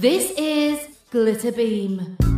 This is Glitterbeam. I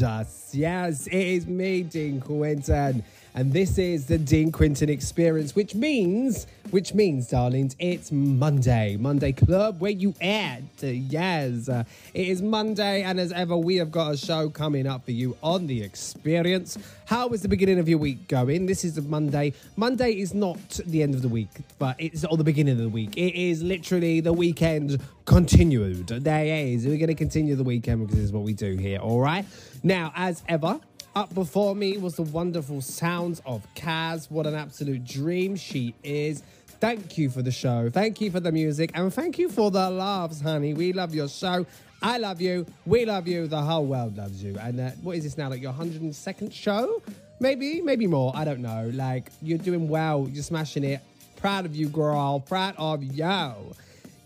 gorgeous. Yes, it is me, Dean Quinton. And this is the Dean Quinton experience, which means, which means, darlings, it's Monday. Monday Club, where you at? Yes, it is Monday, and as ever, we have got a show coming up for you on the experience. How is the beginning of your week going? This is a Monday. Monday is not the end of the week, but it's or the beginning of the week. It is literally the weekend continued. There is. We're going to continue the weekend because this is what we do here. All right. Now, as ever, up before me was the wonderful sounds of Kaz. What an absolute dream she is. Thank you for the show. Thank you for the music. And thank you for the laughs, honey. We love your show. I love you. We love you. The whole world loves you. And uh, what is this now? Like your 102nd show? Maybe, maybe more. I don't know. Like, you're doing well. You're smashing it. Proud of you, girl. Proud of you.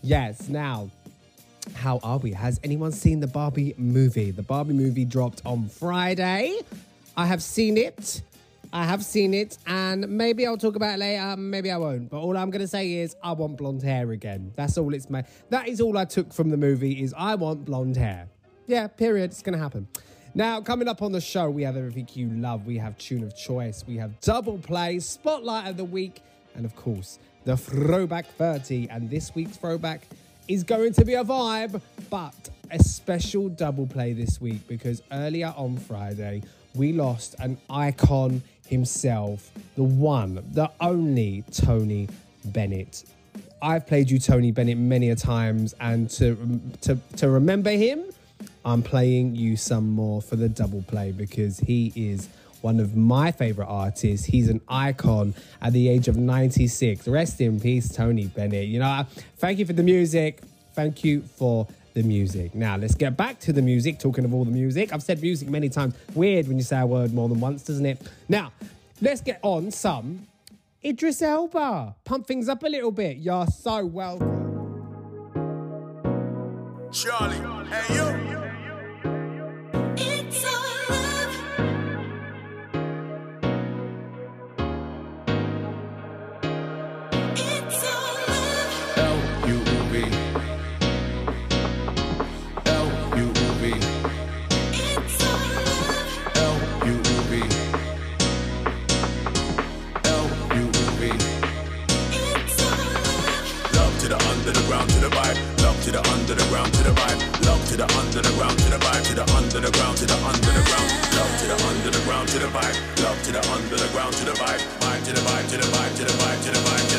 Yes, now, how are we? Has anyone seen the Barbie movie? The Barbie movie dropped on Friday. I have seen it. I have seen it, and maybe I'll talk about it later. Maybe I won't. But all I'm going to say is, I want blonde hair again. That's all it's made. That is all I took from the movie. Is I want blonde hair. Yeah. Period. It's going to happen. Now, coming up on the show, we have everything you love. We have tune of choice. We have double play, spotlight of the week, and of course, the throwback 30. And this week's throwback is going to be a vibe, but a special double play this week because earlier on Friday, we lost an icon himself, the one, the only Tony Bennett. I've played you Tony Bennett many a times, and to to to remember him, I'm playing you some more for the double play because he is one of my favorite artists. He's an icon at the age of 96. Rest in peace, Tony Bennett. You know, thank you for the music. Thank you for the music. Now, let's get back to the music. Talking of all the music, I've said music many times. Weird when you say a word more than once, doesn't it? Now, let's get on some Idris Elba. Pump things up a little bit. You're so welcome. Charlie, hey you. To the ground to the vibe. Love to the underground to the vibe. To the underground to the underground. Love to the underground to the vibe. Love to the to the. Vibe to the vibe. vibe to the vibe to the vibe to the vibe to the vibe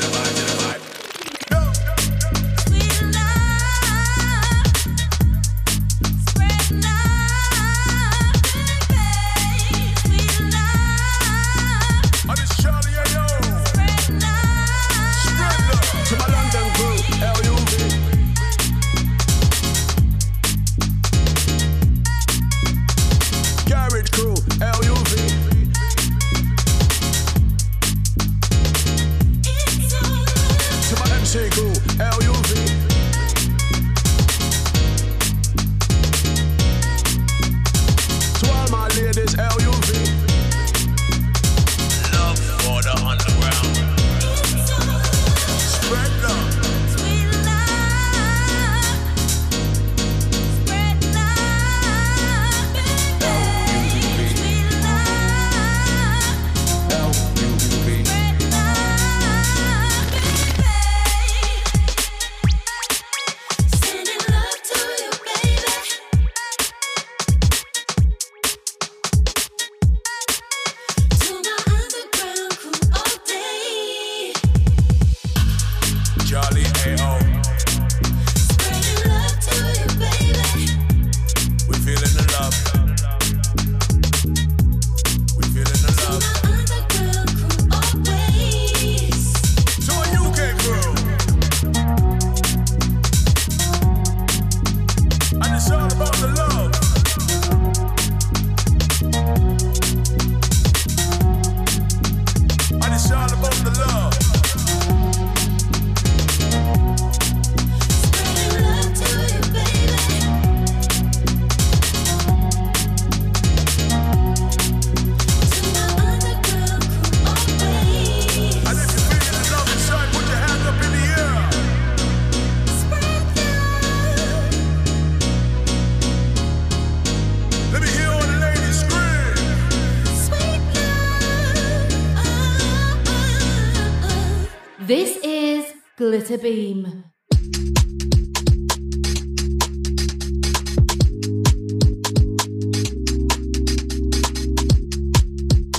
Glitter Beam.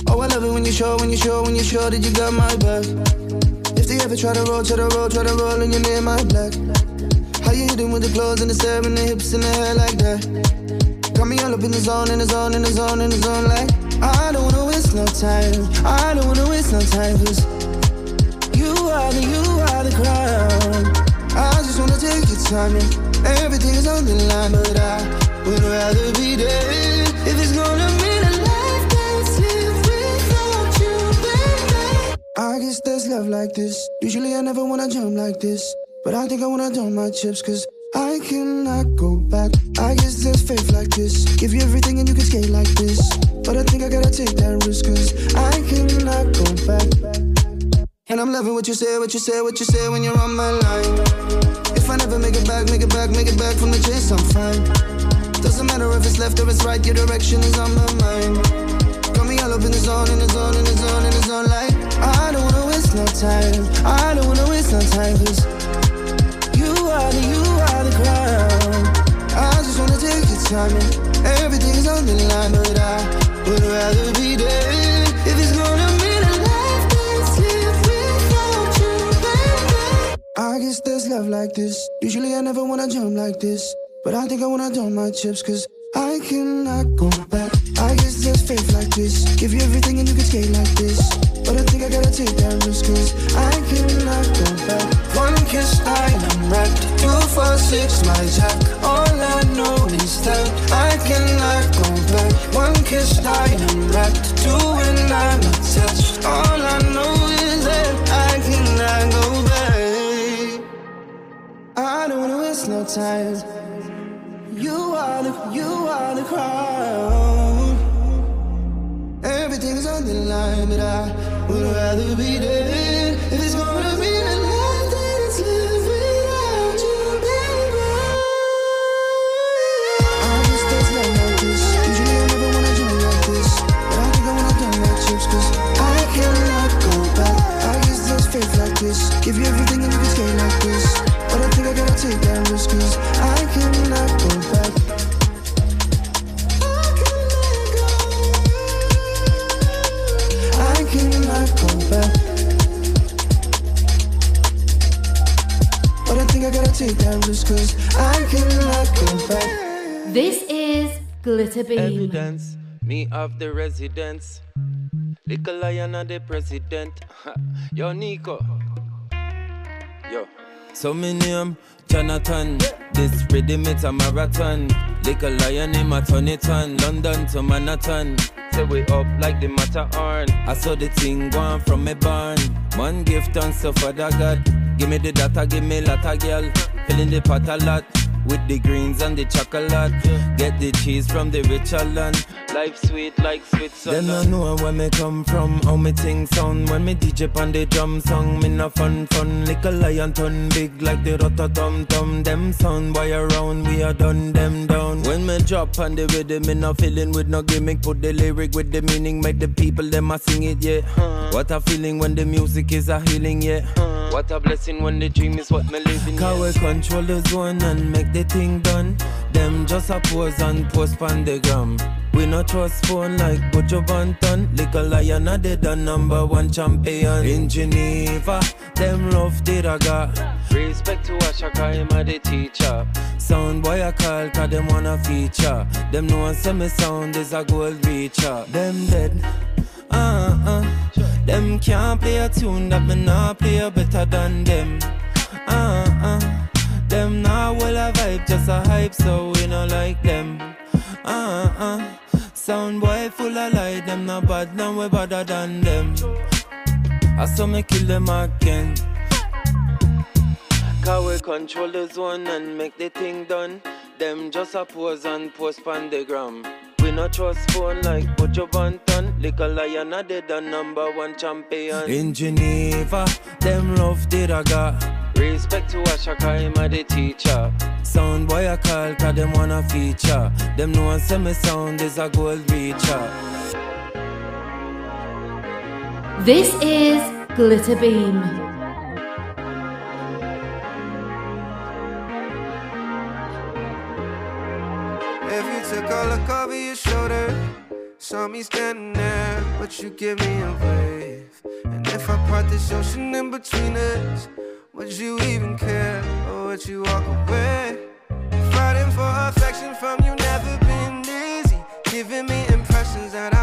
Oh, I love it when you show, when you show, when you show that you got my back. If they ever try to roll try to road, try to roll and you're near my black. How you hitting with the clothes and the stare and the hips and the hair like that? Got me all up in the zone, in the zone, in the zone, in the zone like I don't wanna waste no time. I don't wanna waste no time, cause you are the, you and everything is on the line, but I would rather be dead if it's gonna mean a life that's lived without you, baby. I guess there's love like this. Usually I never wanna jump like this, but I think I wanna dump my chips, cause I cannot go back. I guess there's faith like this. Give you everything and you can skate like this. But I think I gotta take that risk, cause I cannot go back. And I'm loving what you say, what you say, what you say when you're on my line. If I never make it back, make it back, make it back from the chase, I'm fine. Doesn't matter if it's left or it's right, your direction is on my mind. Got me all up in the zone, in the zone, in the zone, in the zone, like I don't wanna waste no time. I don't wanna waste no time, cause you are the, you are the crown. I just wanna take your time and everything's on the line, but I would rather be dead if it's gonna Love like this. Usually I never wanna jump like this, but I think I wanna dump my chips, cause time. You are the, you are the crown. Everything's on the line, but I would rather be dead if it's gonna be the life that it's without you, baby. I love like this. Usually I never wanna jump like this, but I think I wanna my chips 'cause I cannot go back. I faith like this. Give you everything and you can skate like this, gotta take that risk 'cause I cannot go back. I cannot go. I cannot go back. But I think I gotta take that risk, cause I cannot go back. This is Glitter Beam. Evidence, me of the residence. Little lion of the president. Yo, Nico. So me name Jonathan. This rhythm it's a marathon. Like a lion in my turn ton. London to Manhattan. Say we up like the Matterhorn. I saw the thing going from me barn. One gift and so for the God. Give me the data, give me lotta girl. Filling the pot a lot. With the greens and the chocolate. Get the cheese from the richer land. Life sweet like Switzerland. Then I know where me come from, how me ting sound. When me DJ on the drum song, me no fun fun. Little lion turn big like the rototom tom. Them sound boy around, we are done them down. When me drop on the rhythm, me no feeling with no gimmick. Put the lyric with the meaning, make the people them a sing it, yeah. What a feeling when the music is a healing, yeah. What a blessing when the dream is what me living. Cause we control the zone and make the thing done. Them just a pose and post on the gram. We no trust phone like Buju Banton. Little lion a dead and number one champion in Geneva. Them love the raga. Respect to Ashaka, him a the teacher. Sound boy a call cause them wanna feature. Them know say me sound is a gold reacher. Them dead. Uh uh. Them can't play a tune that me nah play better than them. Uh uh. Them nah well a vibe, just a hype, so we no like them. Uh uh. Sound boy full of lie, them not bad, now we better than them. I saw me kill them again. Cause we control the zone and make the thing done. Them just a pose and post on the gram. We no trust phone like Buju Banton. Little lion a dead and number one champion. In Geneva, them love the raga. Respect to Ashaka, him a the teacher. Sound boy I call cause them wanna feature. Them know say me sound is a gold reacher. This is Glitter Beam. If you took a look over your shoulder, saw me standing there, but you give me a wave? And if I part this ocean in between us, would you even care or would you walk away? Fighting for affection from you never been easy, giving me impressions that I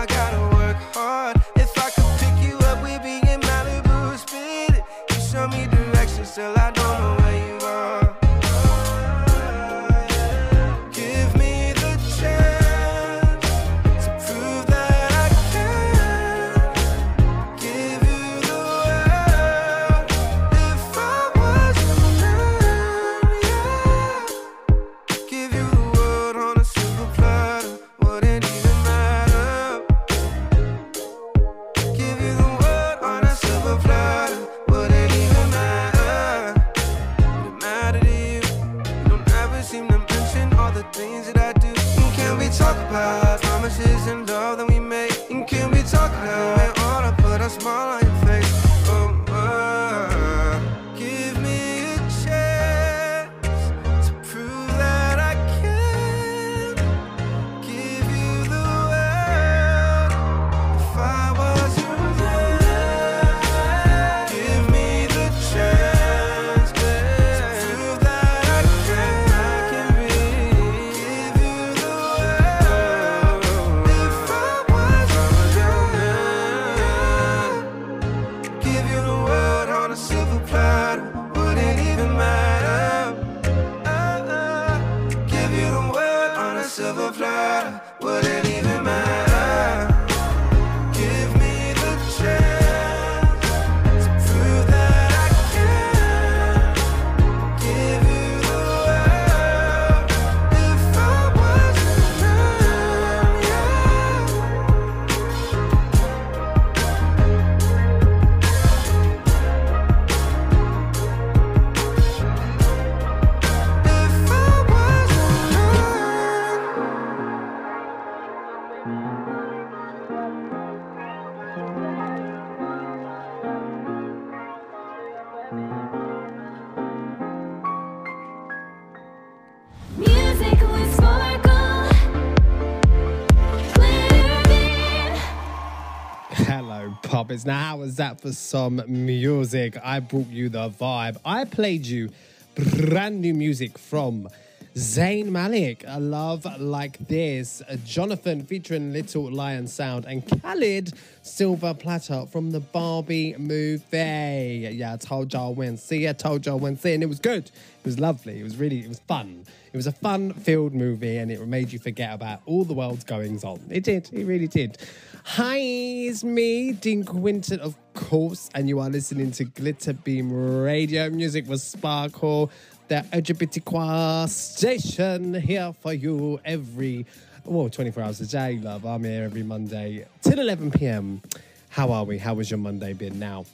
Now, how was that for some music? I brought you the vibe. I played you brand new music from Zayn Malik. A love like this. Jonathan featuring Little Lion Sound and Khalid Silver Platter from the Barbie movie. Yeah, I told y'all when see. I told y'all when see, and it was good. It was lovely. It was really, it was fun. It was a fun-filled movie, and it made you forget about all the world's goings on. It did. It really did. Hi, it's me, Dean Quinton, of course, and you are listening to Glitter Beam Radio. Music with Sparkle, the LGBTQ station here for you every, well, 24 hours a day, love. I'm here every Monday till 11 p.m. How are we? How was your Monday been now?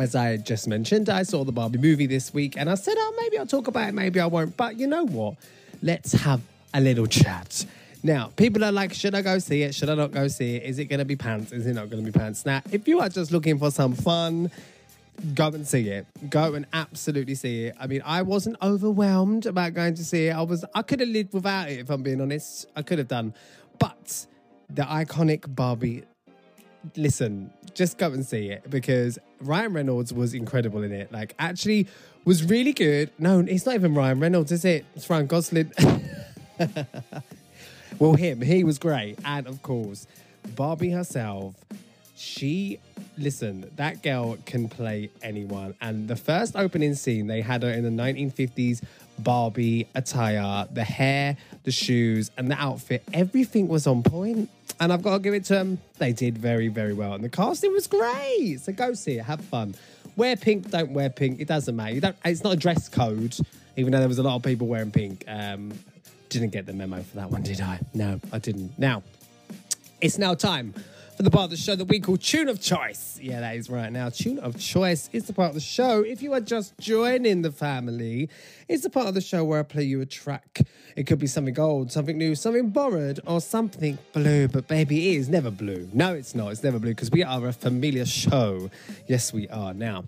as I just mentioned, I saw the Barbie movie this week and I said, oh, maybe I'll talk about it, maybe I won't. But you know what? Let's have a little chat. Now, people are like, should I go see it? Should I not go see it? Is it going to be pants? Is it not going to be pants? Now, if you are just looking for some fun, go and see it. Go and absolutely see it. I mean, I wasn't overwhelmed about going to see it. I was, I could have lived without it if I'm being honest. I could have done. But the iconic Barbie listen, just go and see it because Ryan Reynolds was incredible in it. Like, actually, was really good. No, it's not even Ryan Reynolds, is it? It's Ryan Gosling. well, him, he was great. And of course, Barbie herself, she, listen, that girl can play anyone. And the first opening scene, they had her in the 1950s Barbie attire, the hair, the shoes, and the outfit. Everything was on point. And I've got to give it to them. They did very, very well. And the casting was great. So go see it. Have fun. Wear pink, don't wear pink. It doesn't matter. You don't, it's not a dress code, even though there was a lot of people wearing pink. Um, didn't get the memo for that one, did I? No, I didn't. Now, it's now time for the part of the show that we call Tune of Choice. Yeah, that is right. Now, Tune of Choice is the part of the show. If you are just joining the family, it's the part of the show where I play you a track. It could be something old, something new, something borrowed, or something blue. But baby, it is never blue. No, it's not. It's never blue because we are a familiar show. Yes, we are. Now,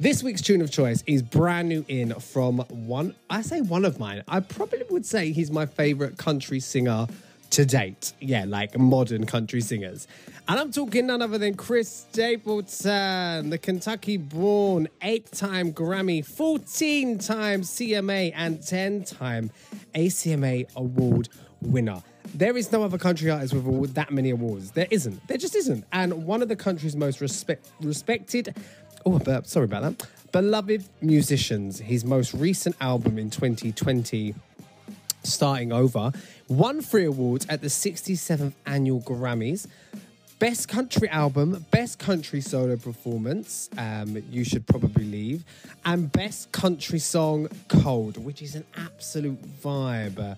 this week's tune of choice is brand new in from one, I say one of mine. I probably would say he's my favorite country singer to date. Yeah, like modern country singers. And I'm talking none other than Chris Stapleton, the Kentucky born eight time Grammy, 14 time CMA, and 10 time ACMA award winner. There is no other country artist with that many awards. There isn't. There just isn't. And one of the country's most respect- respected, oh, but sorry about that, beloved musicians. His most recent album in 2020 starting over. Won three awards at the 67th annual Grammys. Best country album, best country solo performance, um, You Should Probably Leave, and best country song, Cold, which is an absolute vibe.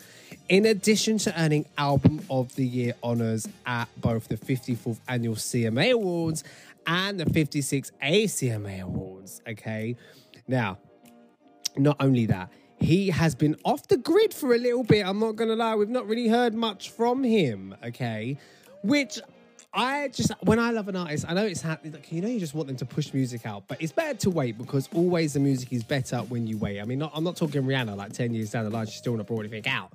In addition to earning Album of the Year honors at both the 54th annual CMA Awards and the 56 ACMA Awards. Okay. Now, not only that, he has been off the grid for a little bit. I'm not going to lie. We've not really heard much from him. Okay. Which I just, when I love an artist, I know it's happening. Like, you know, you just want them to push music out, but it's better to wait because always the music is better when you wait. I mean, not, I'm not talking Rihanna like 10 years down the line, she's still not brought anything out.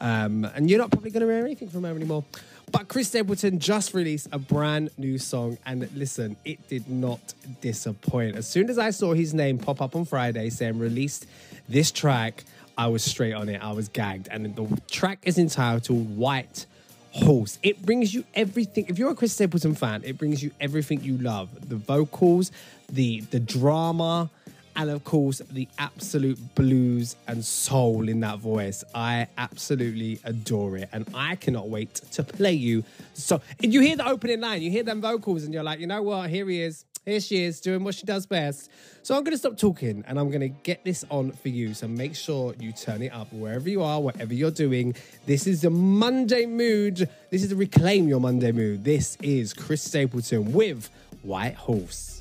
Um, and you're not probably going to hear anything from her anymore. But Chris Stapleton just released a brand new song, and listen, it did not disappoint. As soon as I saw his name pop up on Friday saying released this track, I was straight on it. I was gagged. And the track is entitled White Horse. It brings you everything. If you're a Chris Stapleton fan, it brings you everything you love the vocals, the, the drama, And of course, the absolute blues and soul in that voice. I absolutely adore it. And I cannot wait to play you. So, you hear the opening line, you hear them vocals, and you're like, you know what? Here he is. Here she is doing what she does best. So I'm going to stop talking and I'm going to get this on for you. So make sure you turn it up wherever you are, whatever you're doing. This is the Monday mood. This is the Reclaim Your Monday mood. This is Chris Stapleton with White Horse.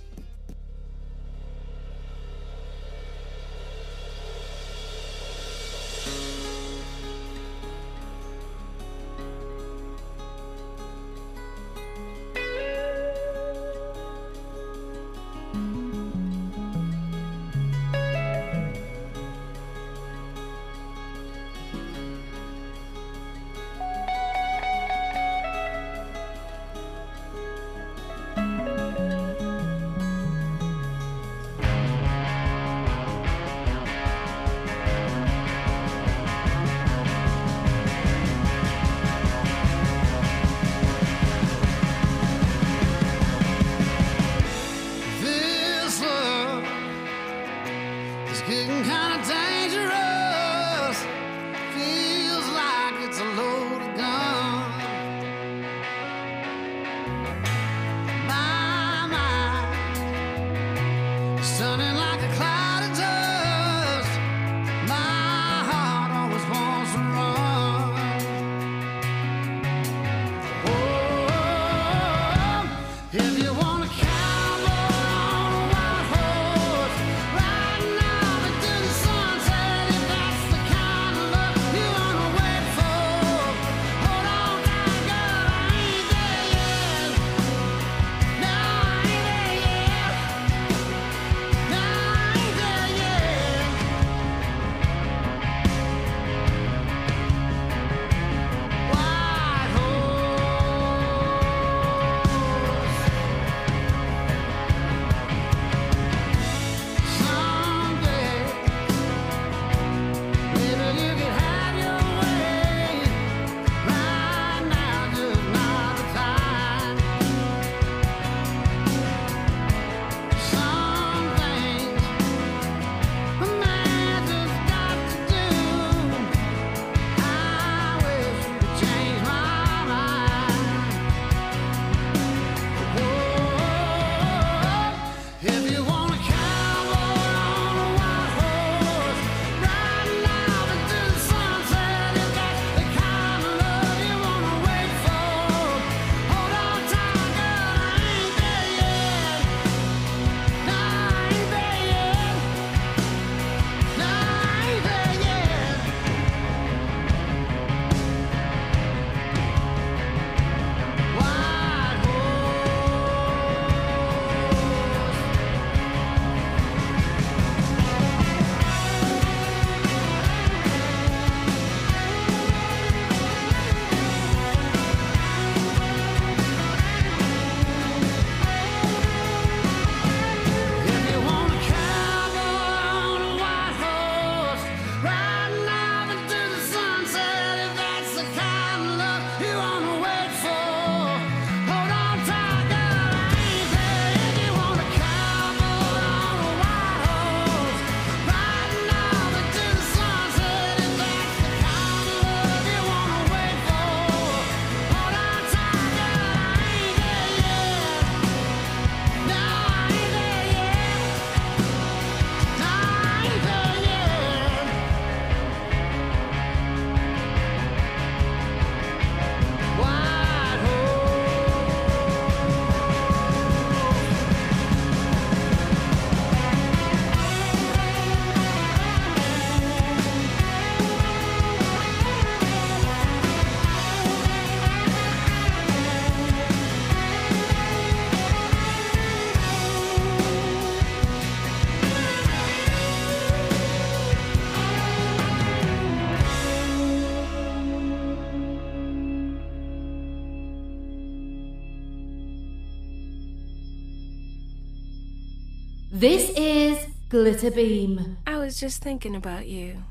This is Glitterbeam. I was just thinking about you.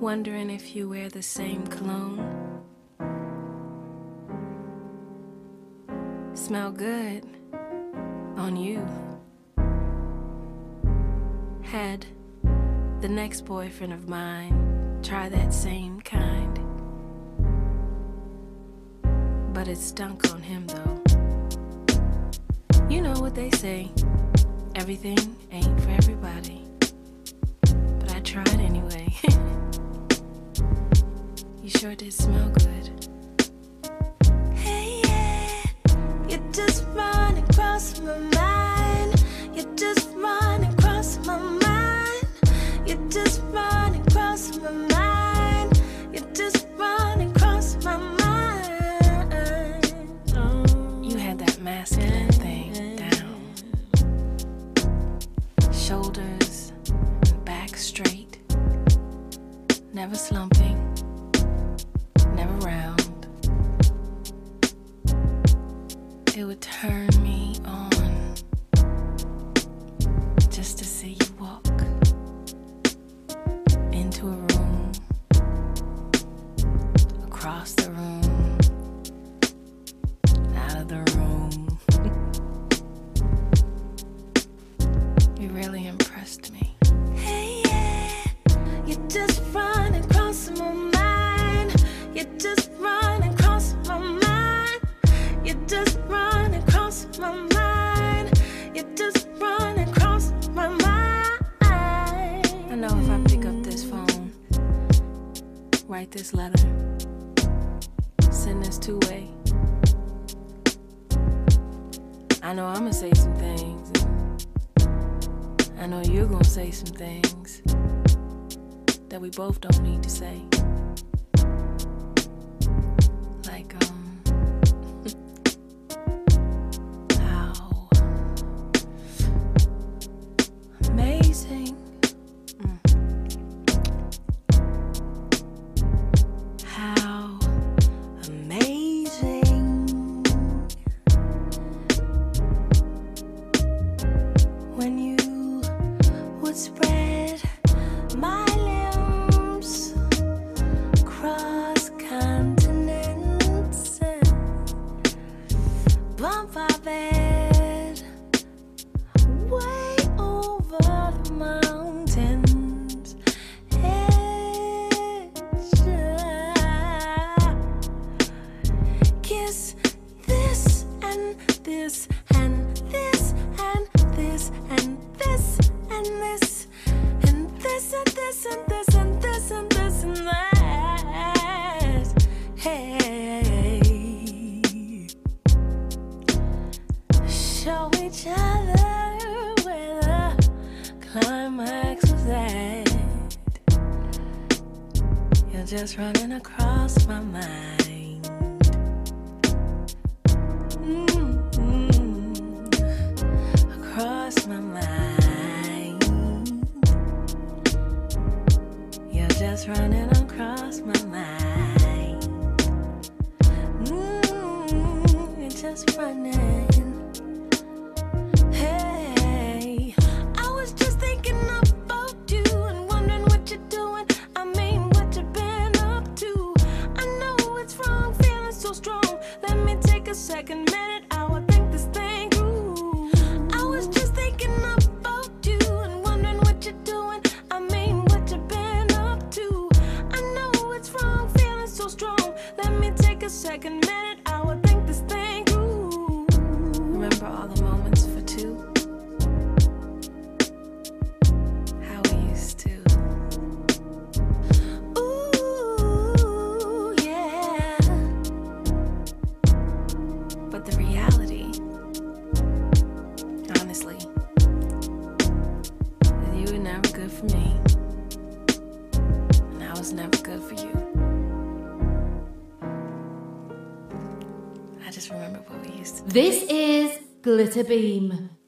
Wondering if you wear the same cologne. Smell good on you. Had the next boyfriend of mine try that same kind. But it stunk on him though. You know what they say everything ain't for everybody. But I tried anyway. you sure did smell good. never slumping, never round. It would turn. day. doing. I mean, what you've been up to? I know it's wrong, feeling so strong. Let me take a second. Glitter Beam.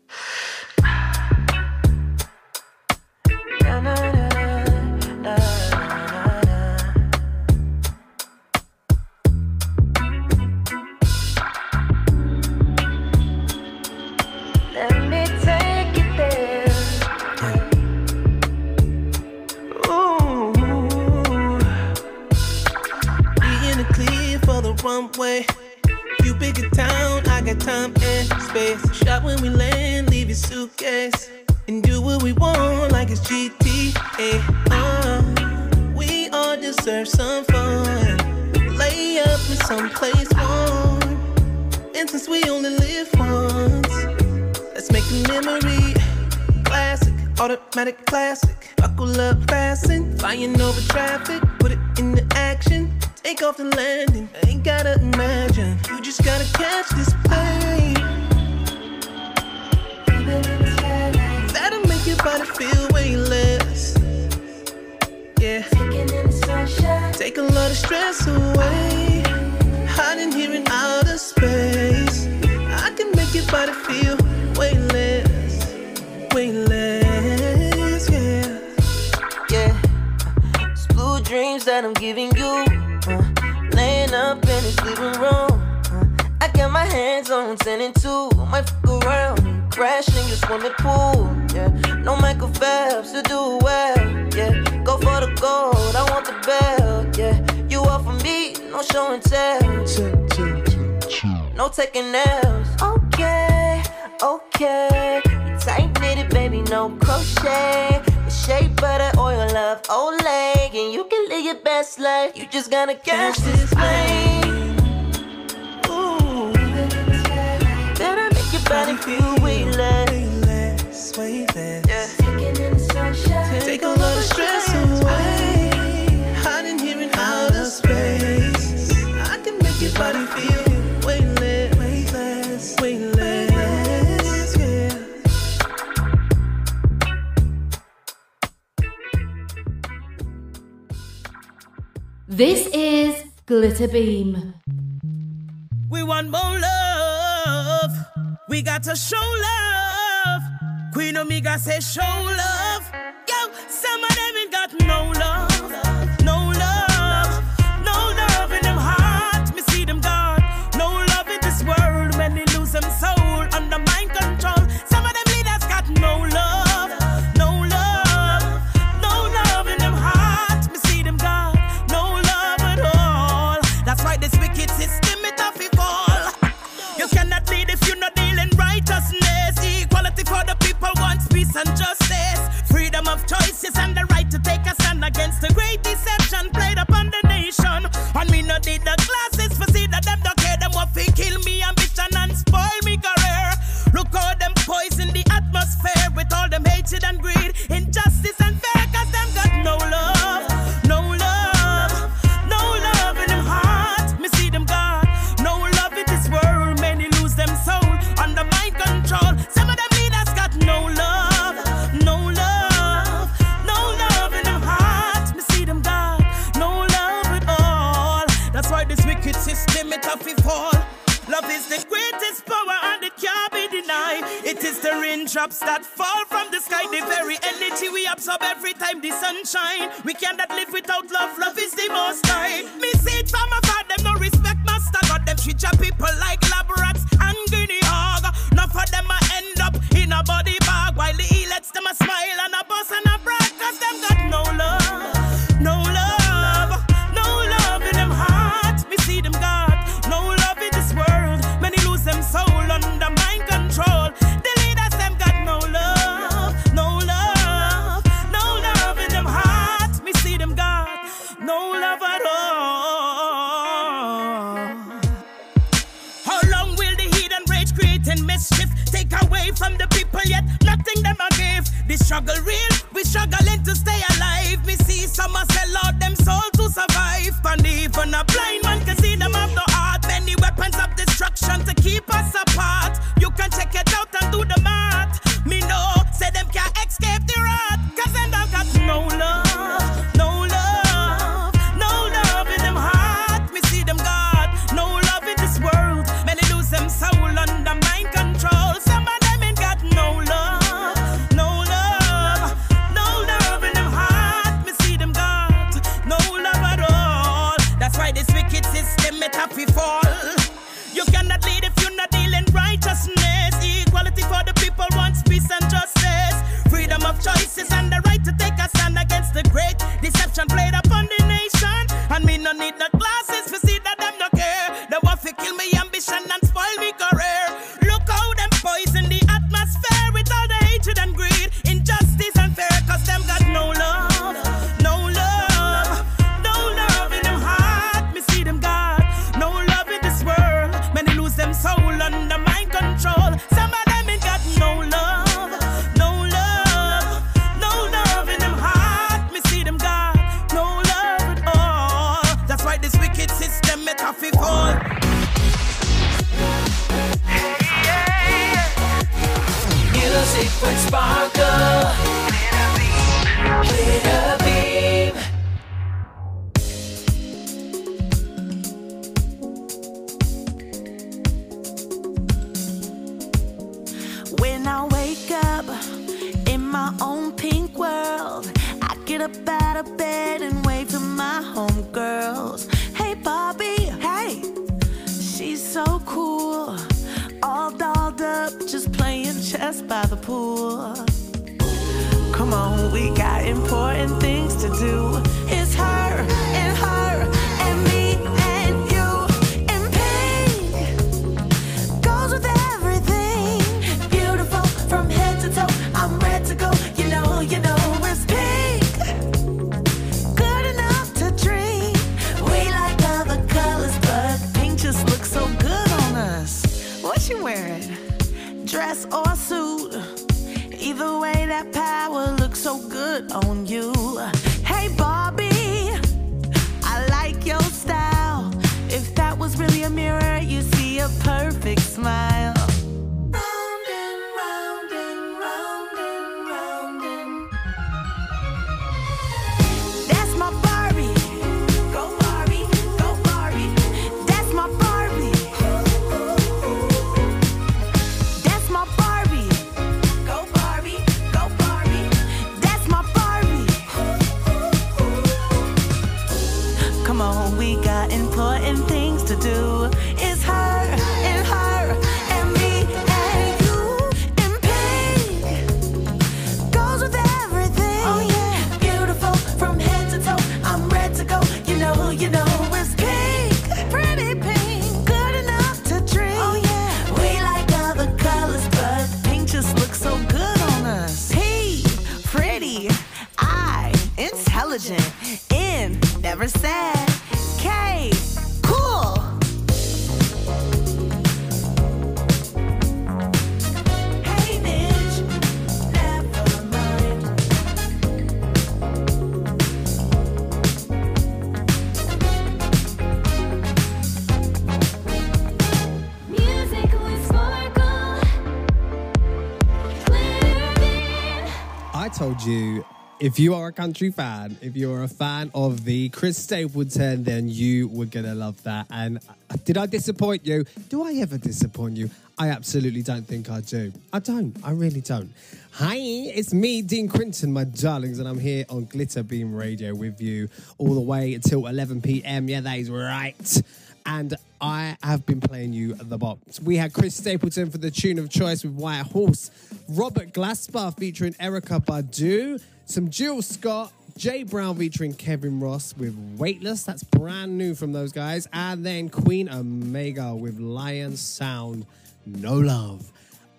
If you are a country fan, if you're a fan of the Chris Stapleton, then you were gonna love that. And uh, did I disappoint you? Do I ever disappoint you? I absolutely don't think I do. I don't. I really don't. Hi, it's me, Dean Quinton, my darlings, and I'm here on Glitter Beam Radio with you all the way until 11 p.m. Yeah, that is right. And I have been playing you the box. We had Chris Stapleton for the tune of choice with White Horse, Robert Glasper featuring Erykah Badu, some Jill Scott, Jay Brown featuring Kevin Ross with Weightless. That's brand new from those guys. And then Queen Omega with Lion Sound, No Love.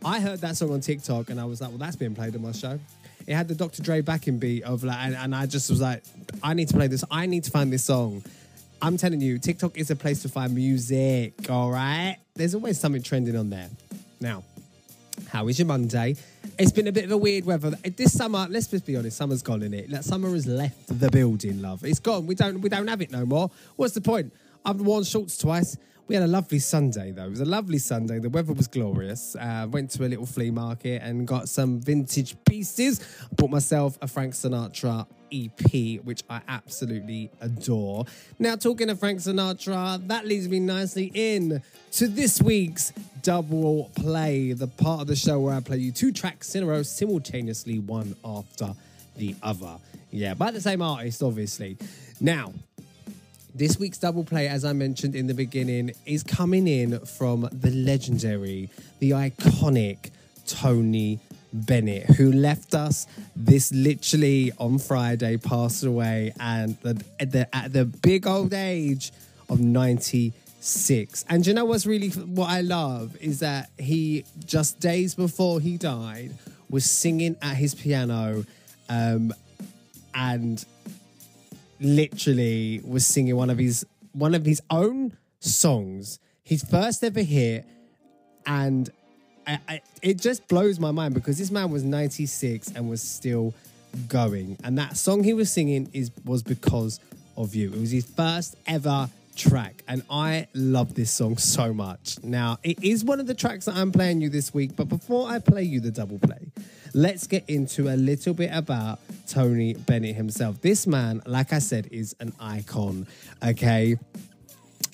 I heard that song on TikTok and I was like, well, that's being played on my show. It had the Dr. Dre backing beat of like, and, and I just was like, I need to play this. I need to find this song. I'm telling you, TikTok is a place to find music, all right? There's always something trending on there. Now, how is your Monday? It's been a bit of a weird weather. This summer, let's just be honest, summer's gone in it. Like, summer has left the building, love. It's gone. We don't we don't have it no more. What's the point? I've worn shorts twice. We had a lovely Sunday though. It was a lovely Sunday. The weather was glorious. Uh, went to a little flea market and got some vintage pieces. Bought myself a Frank Sinatra EP, which I absolutely adore. Now, talking of Frank Sinatra, that leads me nicely in to this week's double play, the part of the show where I play you two tracks in a row simultaneously, one after the other. Yeah, by the same artist, obviously. Now, this week's double play, as I mentioned in the beginning, is coming in from the legendary, the iconic Tony Bennett, who left us this literally on Friday, passed away, and the, at, the, at the big old age of 96. And you know what's really what I love is that he just days before he died was singing at his piano um, and literally was singing one of his one of his own songs, his first ever hit, and I, I, it just blows my mind because this man was 96 and was still going, and that song he was singing is was because of you. It was his first ever track, and I love this song so much. Now, it is one of the tracks that I'm playing you this week, but before I play you the double play, let's get into a little bit about Tony Bennett himself. This man, like I said, is an icon, okay?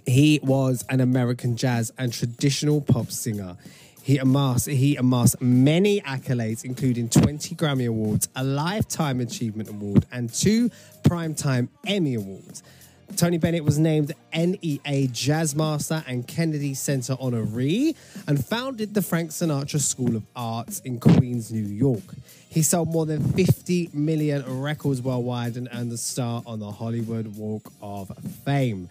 He was an American jazz and traditional pop singer. He amassed he amassed many accolades, including 20 Grammy Awards, a Lifetime Achievement Award, and two Primetime Emmy Awards. Tony Bennett was named NEA Jazz Master and Kennedy Center honoree and founded the Frank Sinatra School of Arts in Queens, New York. He sold more than 50 million records worldwide and earned a star on the Hollywood Walk of Fame.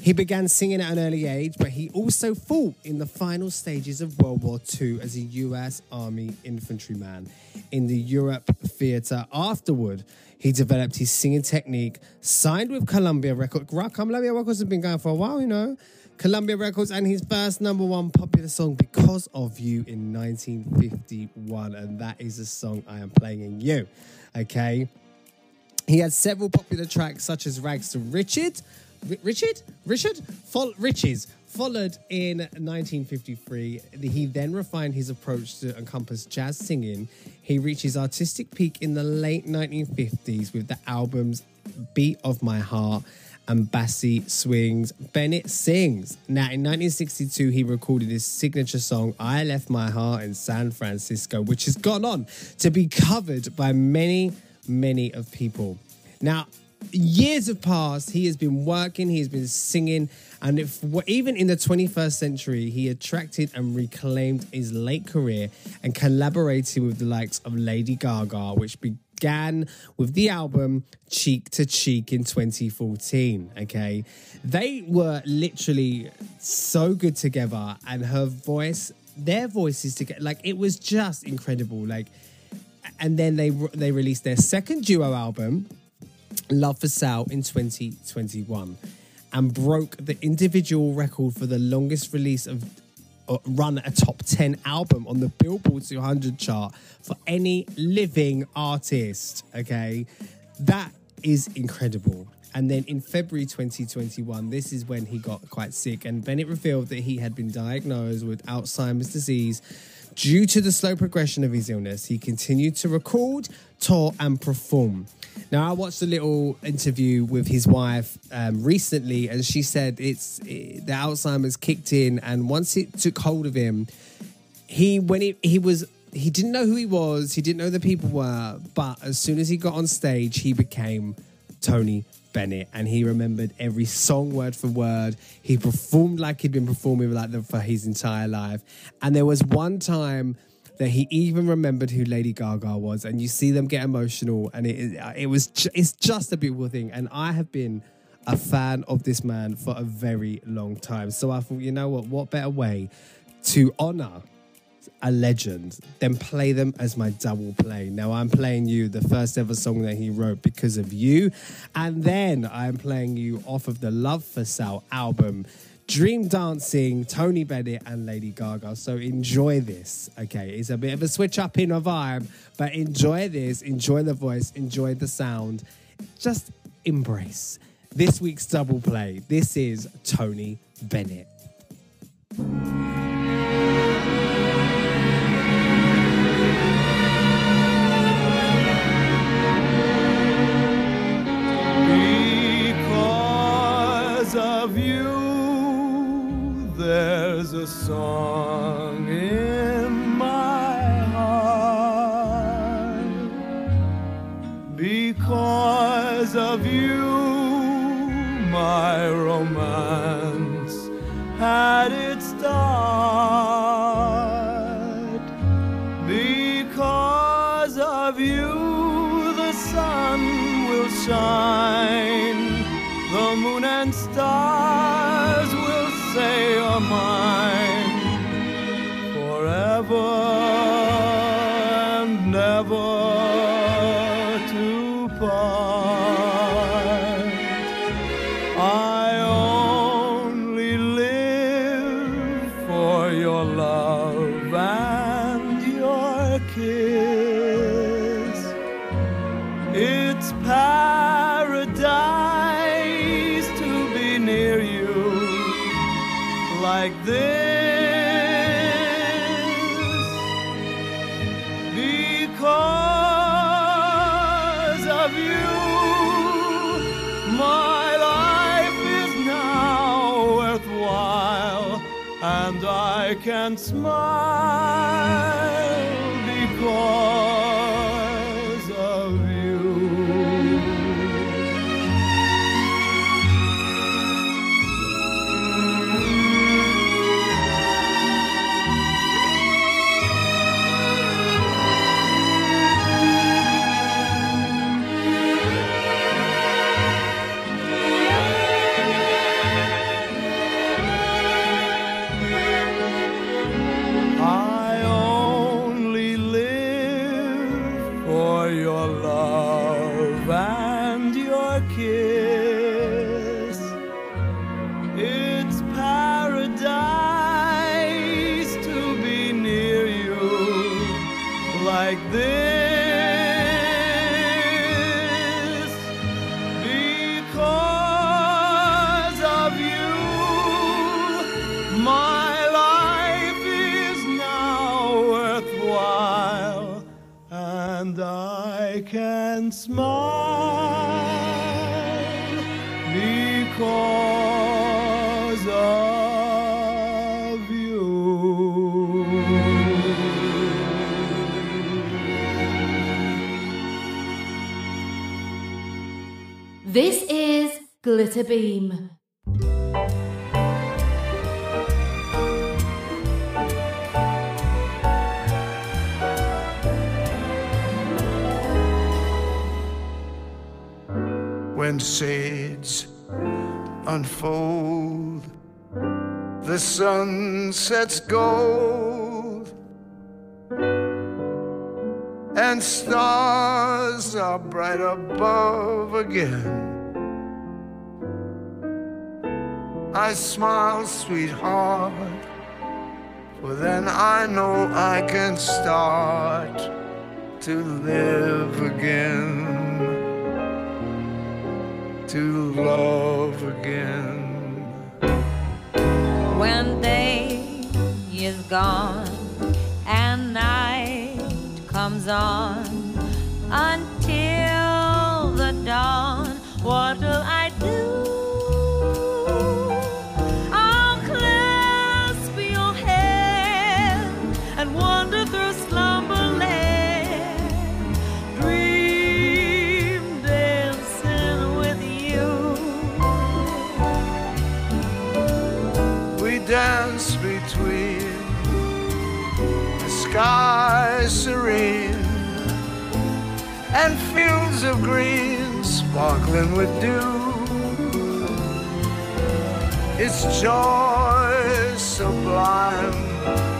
He began singing at an early age, but he also fought in the final stages of World War II as a US Army infantryman in the Europe theatre. Afterward, he developed his singing technique, signed with Columbia Records. Columbia Records have been going for a while, you know. Columbia Records and his first number one popular song, Because of You, in 1951. And that is the song I am playing in you. Okay. He had several popular tracks such as Rags to Richard, Ri- Richard, Richard, Fol- Riches. Followed in 1953, he then refined his approach to encompass jazz singing. He reached his artistic peak in the late 1950s with the albums "Beat of My Heart" and "Basie Swings." Bennett sings. Now, in 1962, he recorded his signature song "I Left My Heart in San Francisco," which has gone on to be covered by many, many of people. Now, years have passed. He has been working. He has been singing, and if even in the 21st century, he attracted and reclaimed his late career and collaborated with the likes of Lady Gaga, which began with the album Cheek to Cheek in 2014. Okay, they were literally so good together, and her voice, their voices together, like it was just incredible. Like, and then they they released their second duo album. Love for Sale in 2021 and broke the individual record for the longest release of uh, run a top 10 album on the Billboard 200 chart for any living artist. Okay, that is incredible. And then in February 2021, this is when he got quite sick, and Bennett revealed that he had been diagnosed with Alzheimer's disease. Due to the slow progression of his illness, he continued to record, tour, and perform. Now, I watched a little interview with his wife um, recently, and she said it's it, the Alzheimer's kicked in, and once it took hold of him, he when he he was he didn't know who he was, he didn't know the people were, but as soon as he got on stage, he became Tony Bennett, and he remembered every song word for word. He performed like he'd been performing like that for his entire life, and there was one time that he even remembered who Lady Gaga was, and you see them get emotional, and it it was ju- it's just a beautiful thing, and I have been a fan of this man for a very long time. So I thought, you know what, what better way to honor a legend than play them as my double play. Now I'm playing you the first ever song that he wrote because of you, and then I'm playing you off of the Love for Sale album. Dream Dancing, Tony Bennett, and Lady Gaga. So enjoy this. Okay, it's a bit of a switch up in a vibe, but enjoy this, enjoy the voice, enjoy the sound. Just embrace this week's double play. This is Tony Bennett. There's a song in my heart. Because of you, my romance had its start. Because of you, the sun will shine, the moon and stars say When shades unfold, the sun sets gold, and stars are bright above again. I smile, sweetheart, for then I know I can start to live again to love again. when day is gone and night comes on until the dawn what will i sky serene and fields of green sparkling with dew. It's joy sublime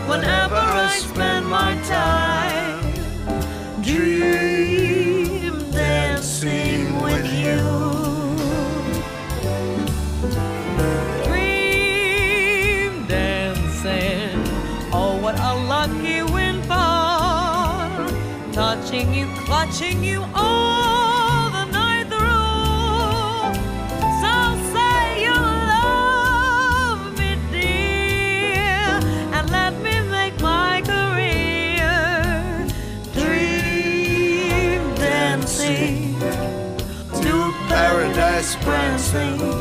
whenever I spend my time dream touching you, clutching you all the night through. So say you love me, dear, and let me make my career dream dancing to paradise prancing.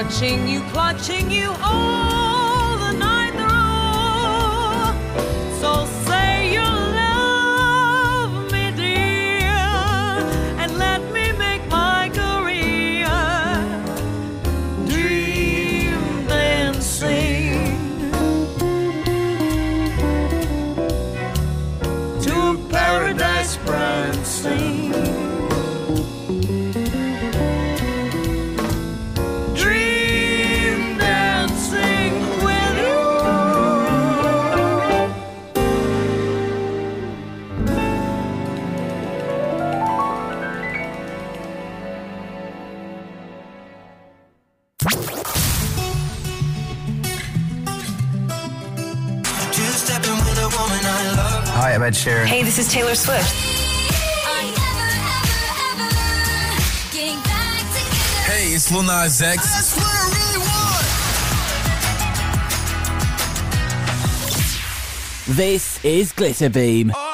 Clutching you, clutching you all the night through. So say you love me, dear, and let me make my career. Dream, then sing. To paradise prancing. Hey, this is Taylor Swift. Hey, it's Lil Nas X. Really this is Glitterbeam. Oh.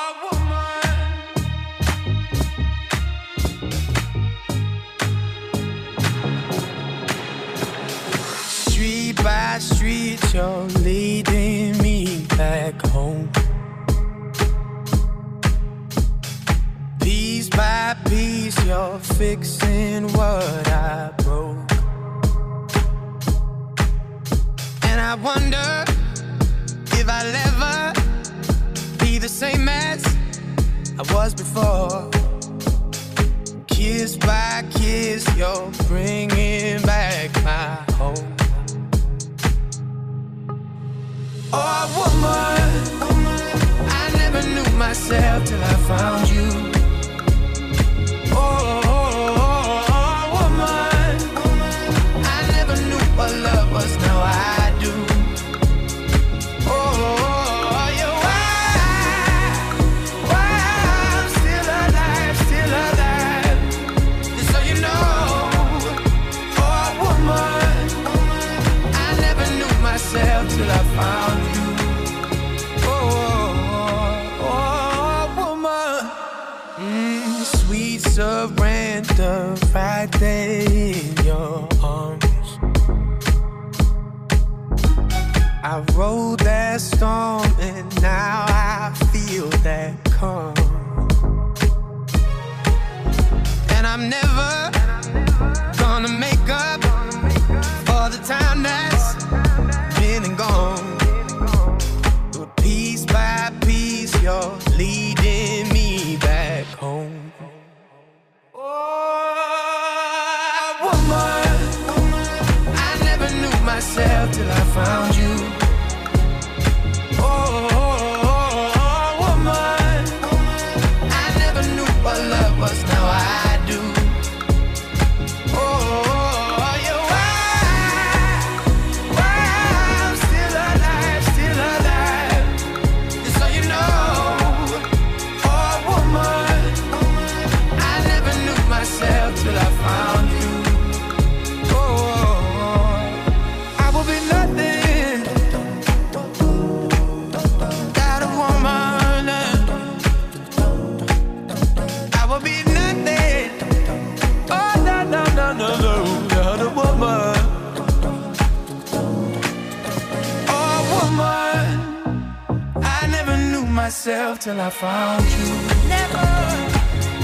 till I found you. Never.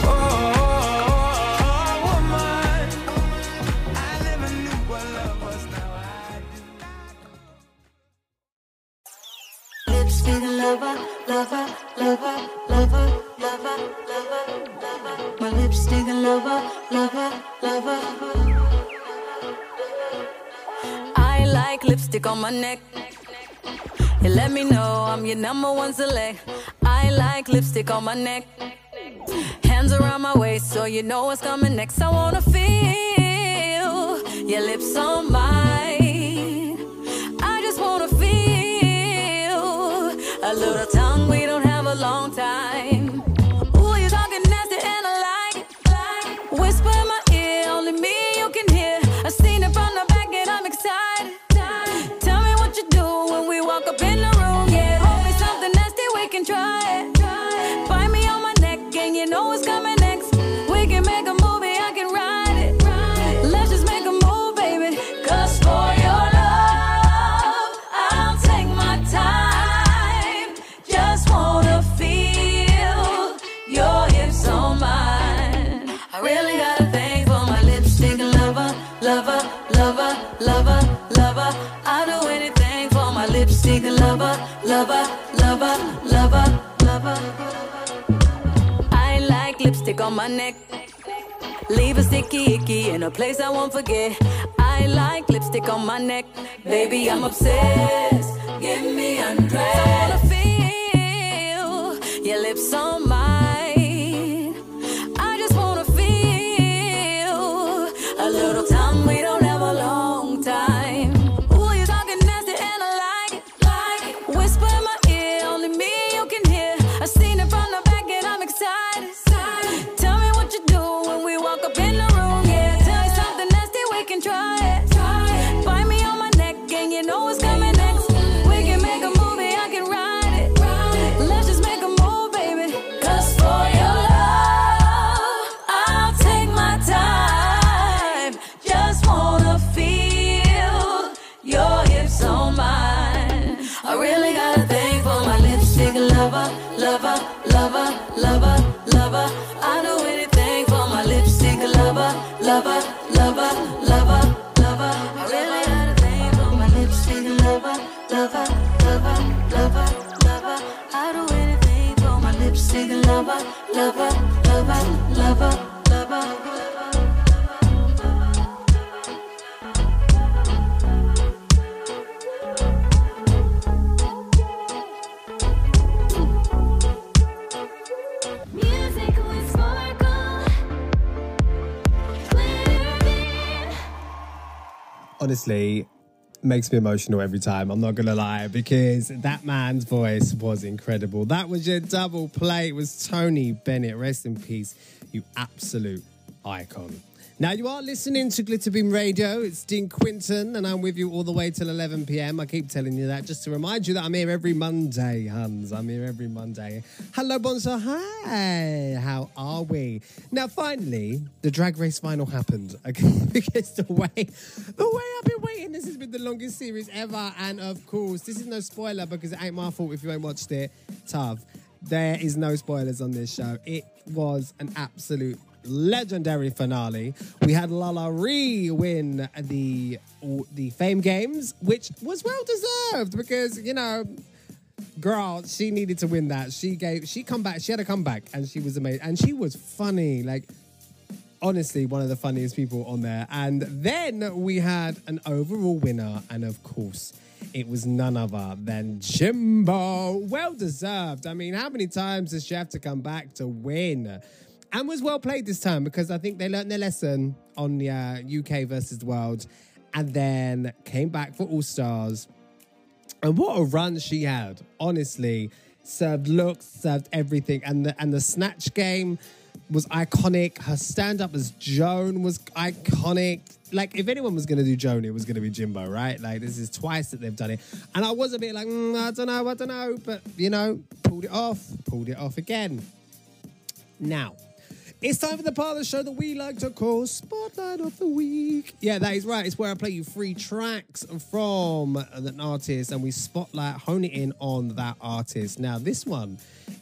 Oh, Lips be lover, lover, lover, lover, lover, lover. My lips lover, lover, lover. I like lipstick on my neck. You let me know I'm your number one select like lipstick on my neck. Hands around my waist, so you know what's coming next. I wanna feel your lips on mine. lover, lover, lover, lover. I like lipstick on my neck. Leave a sticky icky in a place I won't forget. I like lipstick on my neck. Baby, I'm obsessed. Give me undressed. I wanna feel your lips on mine. I just wanna feel a little time we don't. Honestly makes me emotional every time. I'm not gonna lie because that man's voice was incredible. That was your double play. It was Tony Bennett. Rest in peace, you absolute icon. Now you are listening to Glitterbeam Radio. It's Dean Quinton, and I'm with you all the way till 11 p.m. I keep telling you that just to remind you that I'm here every Monday, Hans. I'm here every Monday. Hello, Bonzo. Hi. How are we? Now, finally, the drag race final happened. Okay, because the way, the way I've been waiting, this has been the longest series ever, and of course, this is no spoiler because it ain't my fault if you ain't watched it. Tough. There is no spoilers on this show. It was an absolute legendary finale. We had LaLa Ri win the the Fame Games, which was well deserved because you know, girl, she needed to win that. She gave she come back. She had a comeback and she was amazing and she was funny. Like honestly, one of the funniest people on there. And then we had an overall winner, and of course. It was none other than Jimbo. Well deserved. I mean, how many times does she have to come back to win? And was well played this time because I think they learned their lesson on the uh, UK versus the world, and then came back for All Stars. And what a run she had! Honestly, served looks, served everything, and the and the snatch game was iconic. Her stand up as Joan was iconic. Like if anyone was gonna do Joan, it was gonna be Jimbo, right? Like this is twice that they've done it, and I was a bit like, mm, I don't know, I don't know, but you know, pulled it off, pulled it off again. Now, it's time for the part of the show that we like to call Spotlight of the Week. Yeah, that is right. It's where I play you three tracks from an artist and we spotlight, hone it in on that artist. Now, this one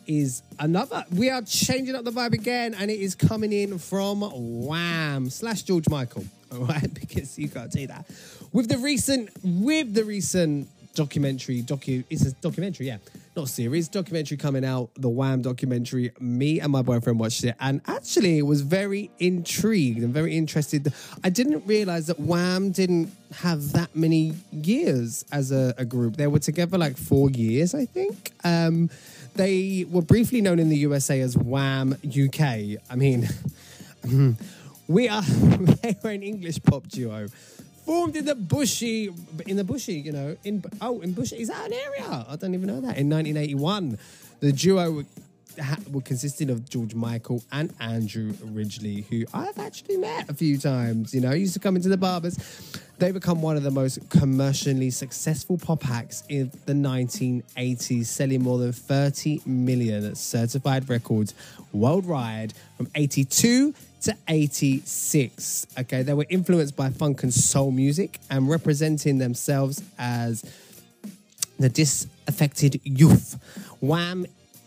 is another. We are changing up the vibe again and it is coming in from Wham slash George Michael. All right, because you can't do that. With the recent, with the recent documentary, docu, it's a documentary, yeah, not series, documentary coming out, the Wham documentary. Me and my boyfriend watched it and actually was very intrigued and very interested. I didn't realize that Wham didn't have that many years as a, a group. They were together like four years, I think. Um, they were briefly known in the USA as Wham UK. I mean, we are they were an English pop duo formed in the Bushey in the Bushey you know in oh in Bushey is that an area? I don't even know that. In 1981 the duo were, were consisting of george michael and andrew Ridgeley who i've actually met a few times you know used to come into the barbers. They become one of the most commercially successful pop acts in the 1980s selling more than 30 million certified records worldwide from 82 to 86. Okay, they were influenced by funk and soul music and representing themselves as the disaffected youth. Wham,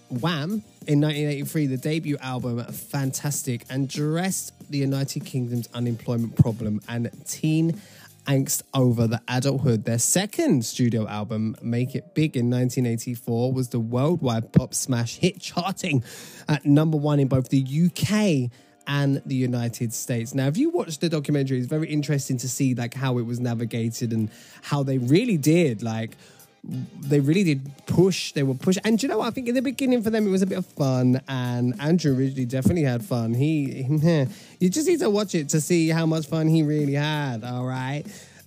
Wham in 1983, the debut album, fantastic, and addressed the United Kingdom's unemployment problem and teen angst over the adulthood. Their second studio album, Make It Big in 1984, was the worldwide pop smash hit charting at number one in both the UK and the United States. Now, if you watch the documentary, it's very interesting to see like how it was navigated and how they really did like they really did push. They were push, and you know what? I think in the beginning for them it was a bit of fun, and Andrew Ridgeley definitely had fun. He, you just need to watch it to see how much fun he really had. All right,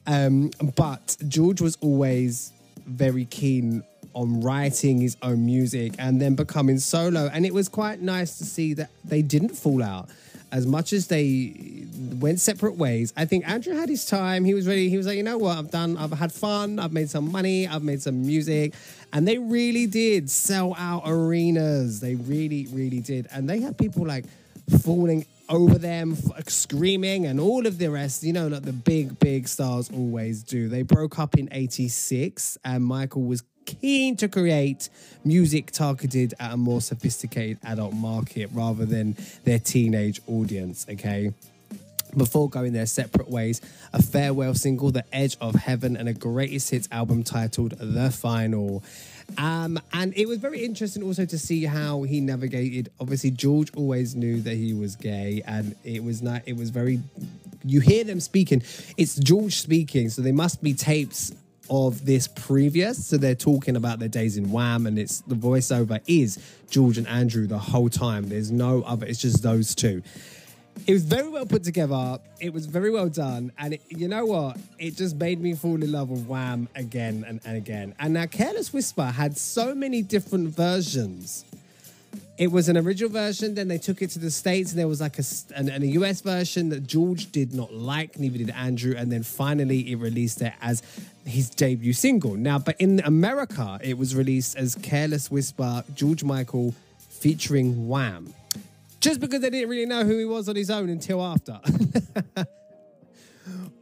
um, but George was always very keen on writing his own music and then becoming solo, and it was quite nice to see that they didn't fall out as much as they went separate ways, I think Andrew had his time. He was ready. He was like, you know what? I've done, I've had fun. I've made some money. I've made some music. And they really did sell out arenas. They really, really did. And they had people like falling over them, screaming, and all of the rest, you know, like the big, big stars always do. They broke up in 86, and Michael was keen to create music targeted at a more sophisticated adult market rather than their teenage audience, okay? before going their separate ways. A farewell single, The Edge of Heaven, and a greatest hits album titled The Final. Um, and it was very interesting also to see how he navigated. Obviously, George always knew that he was gay, and it was not. It was very. You hear them speaking. It's George speaking, so they must be tapes of this previous. So they're talking about their days in Wham, and it's the voiceover is George and Andrew the whole time. There's no other. It's just those two. It was very well put together. It was very well done. And it, you know what? It just made me fall in love with Wham again and, and again. And now Careless Whisper had so many different versions. It was an original version, then they took it to the States, and there was like a, an, an- a US version that George did not like, neither did Andrew. And then finally, it released it as his debut single. Now, but in America, it was released as Careless Whisper, George Michael featuring Wham just because they didn't really know who he was on his own until after.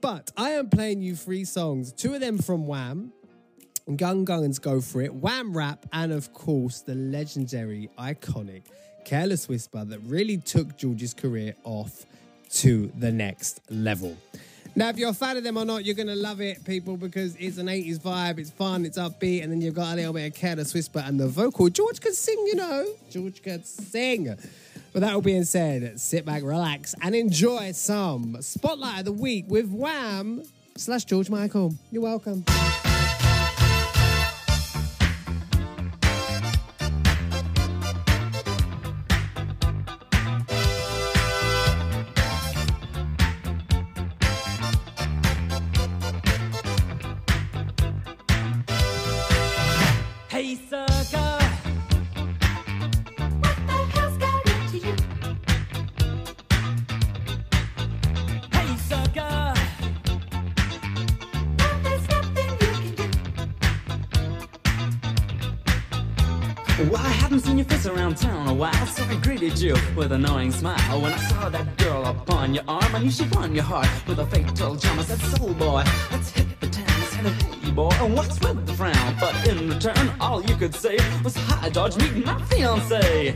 but I am playing you three songs, two of them from Wham, Young Guns Go For It, Wham Rap, and of course the legendary, iconic Careless Whisper that really took George's career off to the next level. Now, if you're a fan of them or not, you're gonna love it, people, because it's an 80s vibe, it's fun, it's upbeat, and then you've got a little bit of Careless Whisper and the vocal. George can sing, you know. George can sing. But that all being said, sit back, relax, and enjoy some Spotlight of the Week with Wham slash George Michael. You're welcome. With a knowing smile. When I saw that girl upon your arm, I knew she won your heart with a fatal charm. I said, Soul boy, let's hit the town. I said, Hey boy, and what's with the frown? But in return, all you could say was, Hi, George, meet my fiance.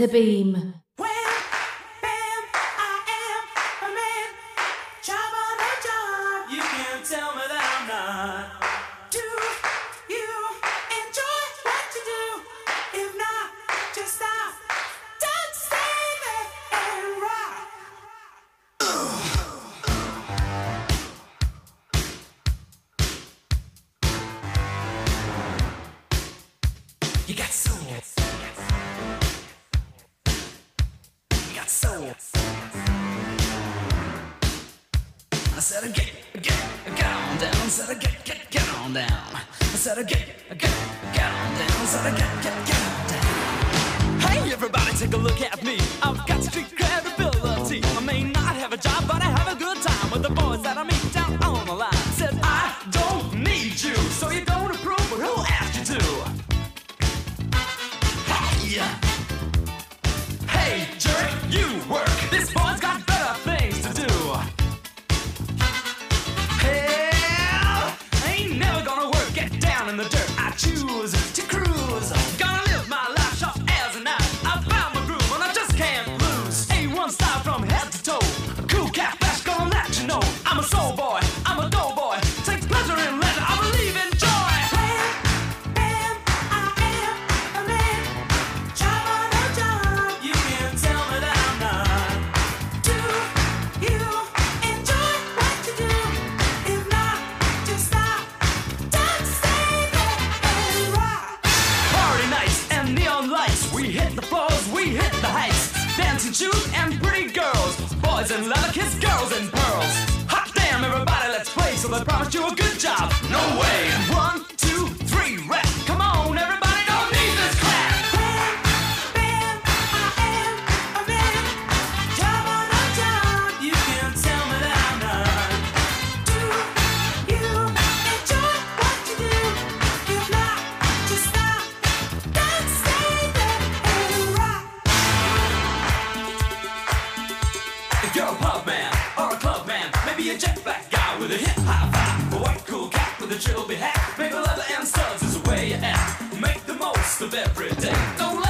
to be You're a pub man or a club man. Maybe a jet black guy with a hip hop vibe. A white cool cat with a trilby hat. Maybe leather and studs is the way you act. Make the most of every day. Don't let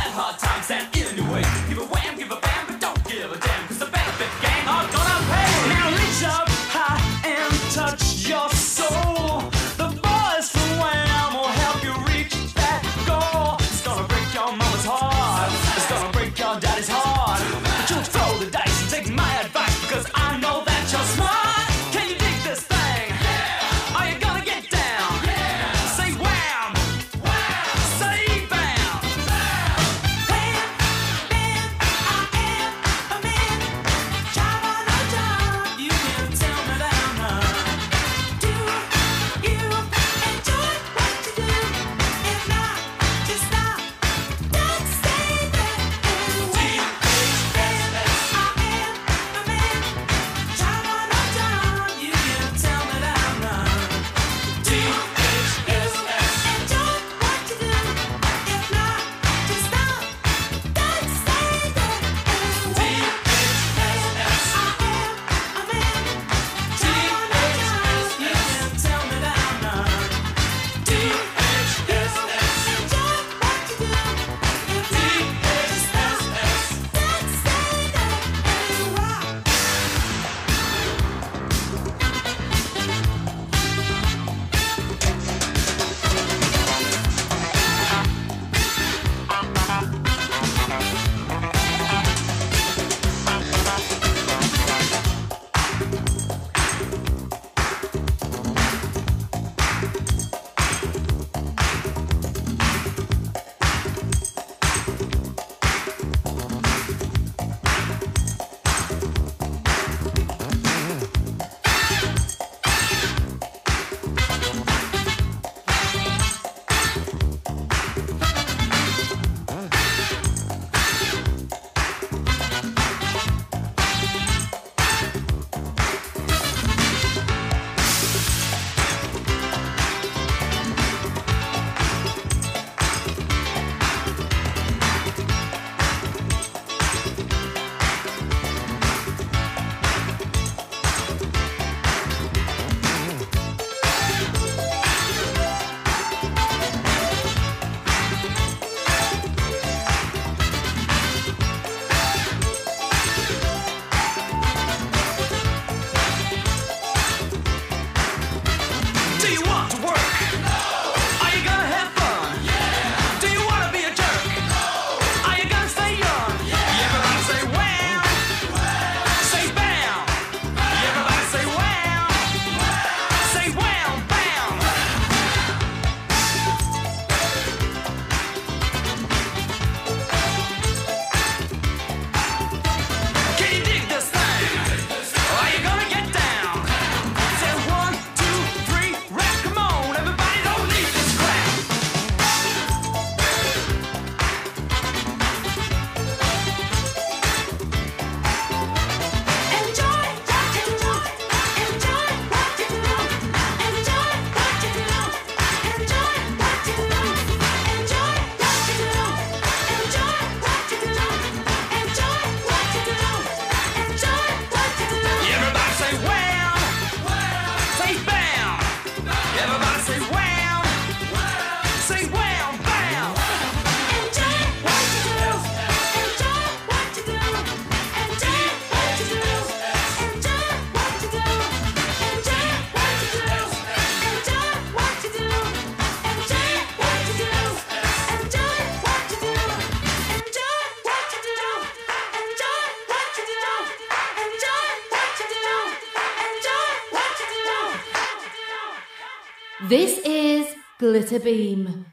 Glitterbeam. I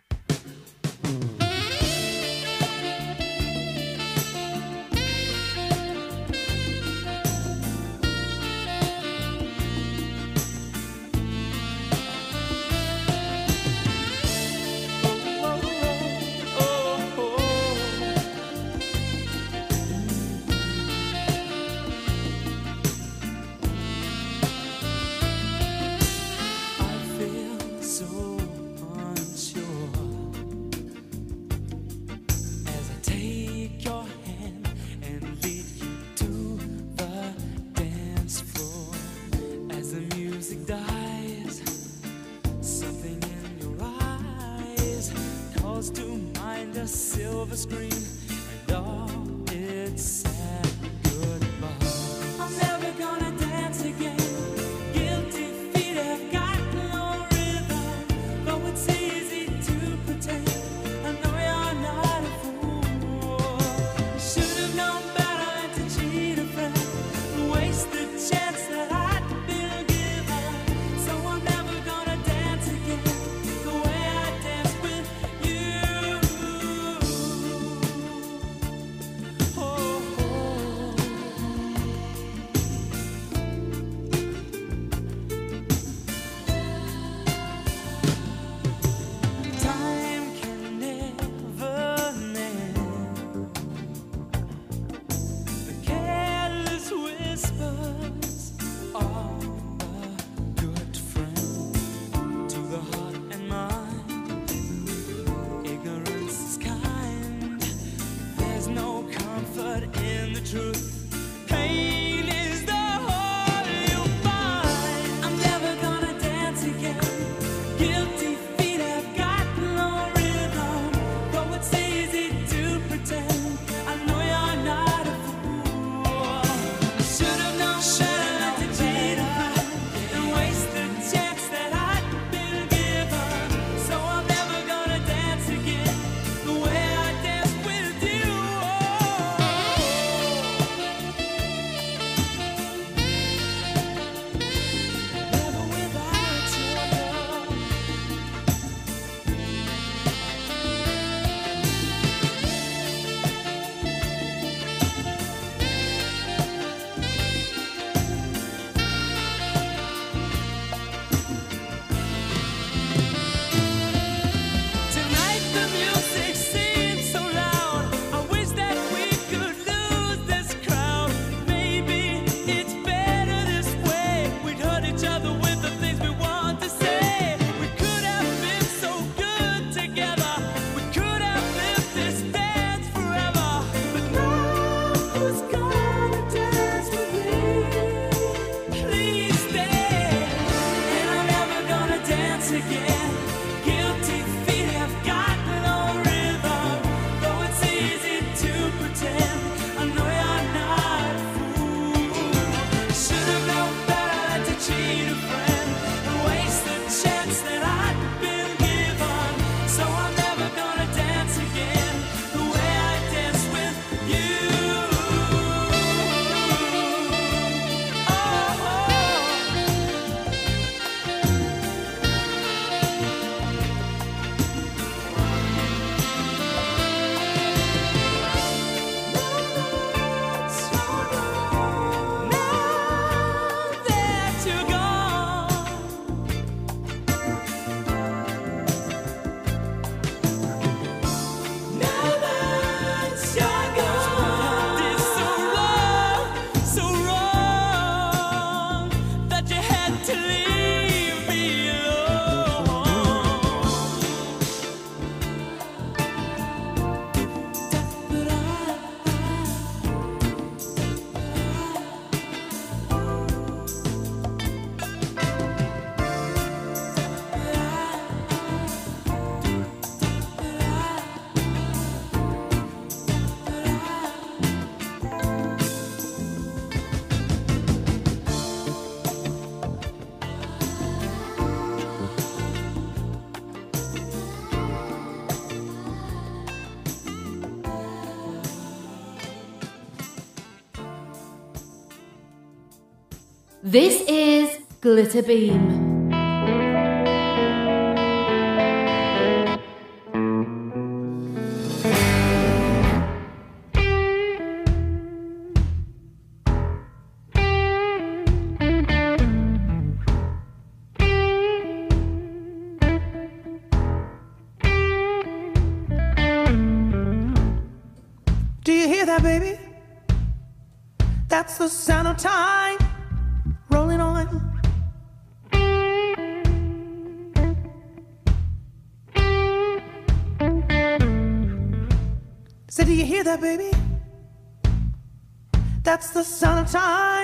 This is That's the sound of time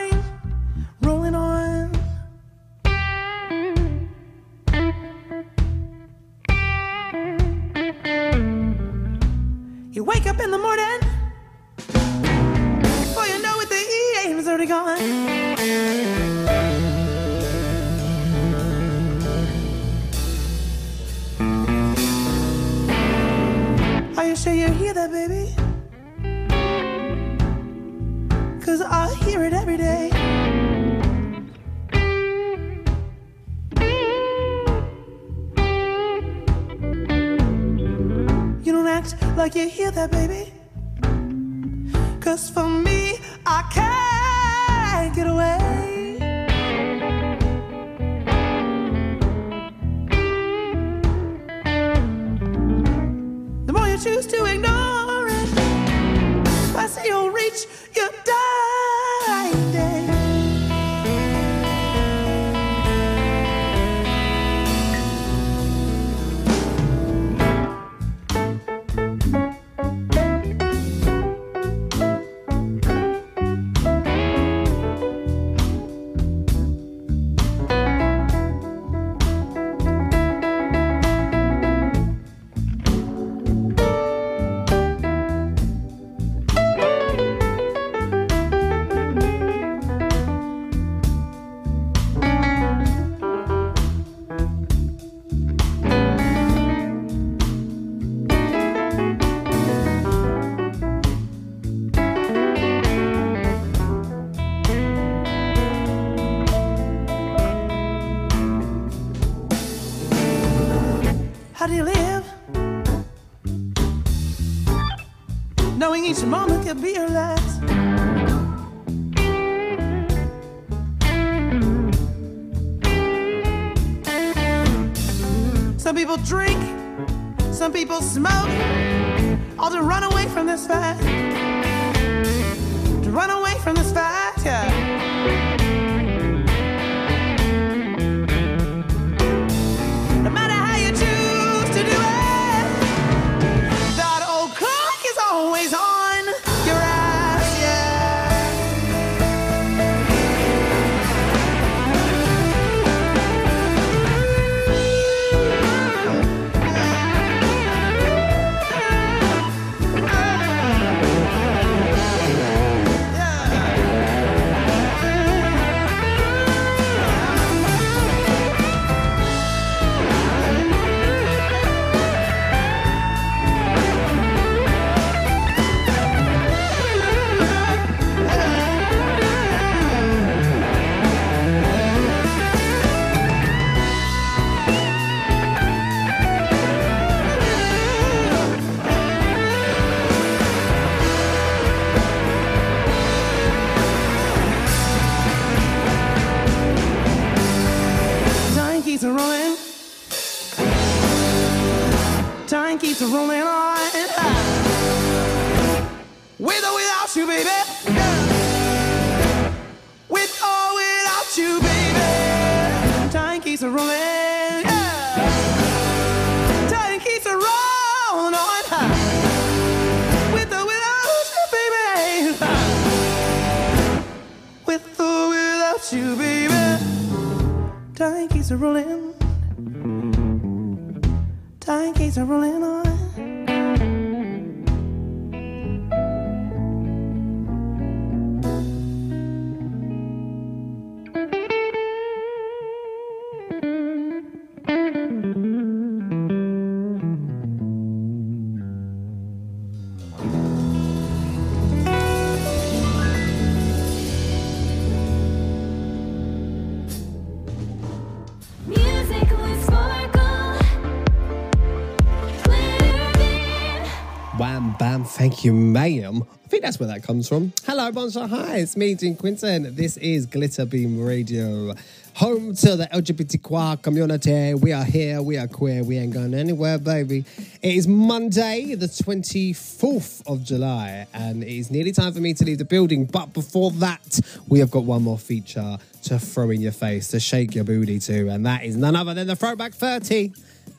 thank. I think that's where that comes from. Hello, bonjour, hi, it's me, Dean Quinton. This is Glitter Beam Radio, home to the LGBTQ community. We are here, we are queer, we ain't going anywhere, baby. It is Monday, the 24th of July, and it is nearly time for me to leave the building. But before that, we have got one more feature to throw in your face, to shake your booty to, and that is none other than the Throwback 30.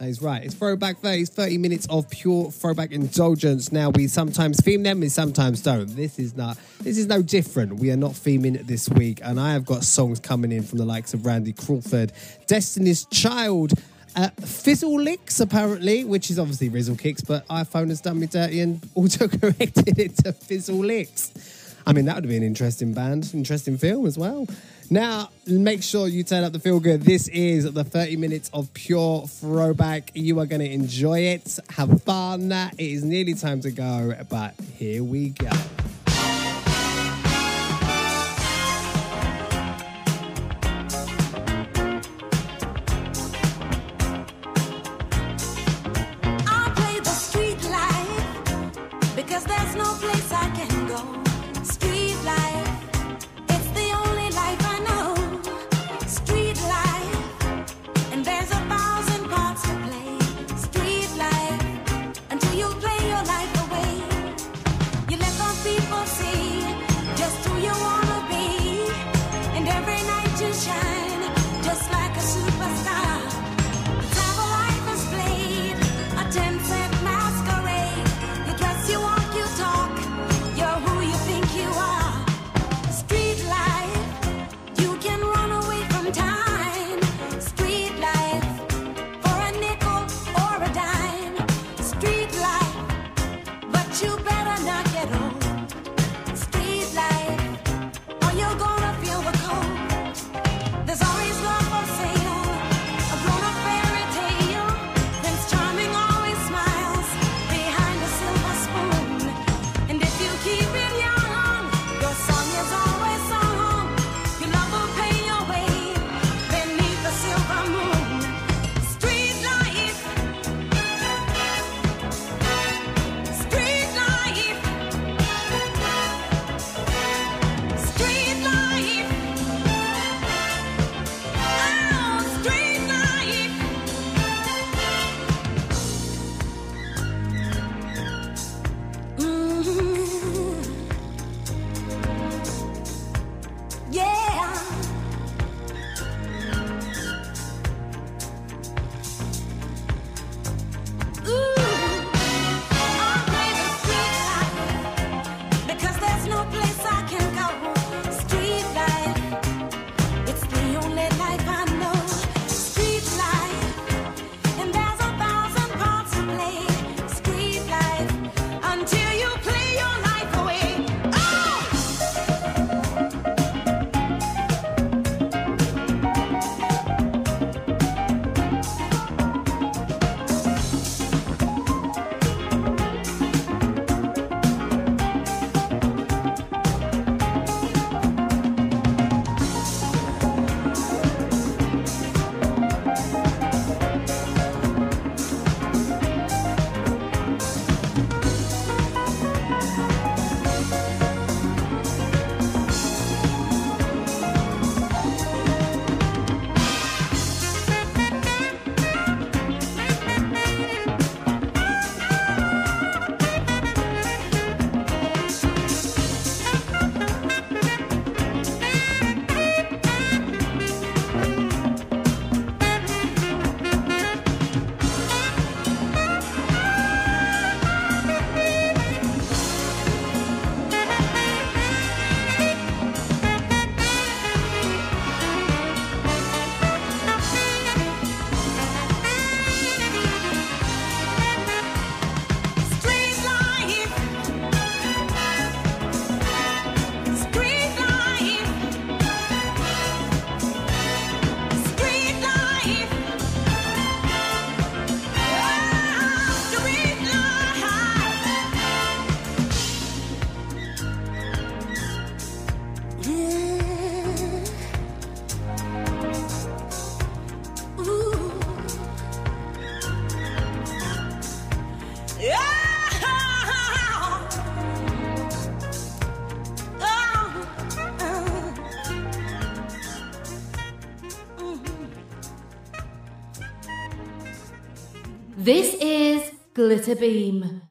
That is right. It's Throwback 30. 30 minutes of pure throwback indulgence. Now we sometimes theme them, we sometimes don't. This is not this is no different. We are not theming this week. And I have got songs coming in from the likes of Randy Crawford, Destiny's Child, uh, Fizzle Licks, apparently, which is obviously Rizzle Kicks, but iPhone has done me dirty and auto-corrected it to Fizzle Licks. I mean, that would be an interesting band, interesting film as well. Now, make sure you turn up the feel good. This is the 30 minutes of pure throwback. You are going to enjoy it, have fun. It is nearly time to go, but here we go. Glitter Beam.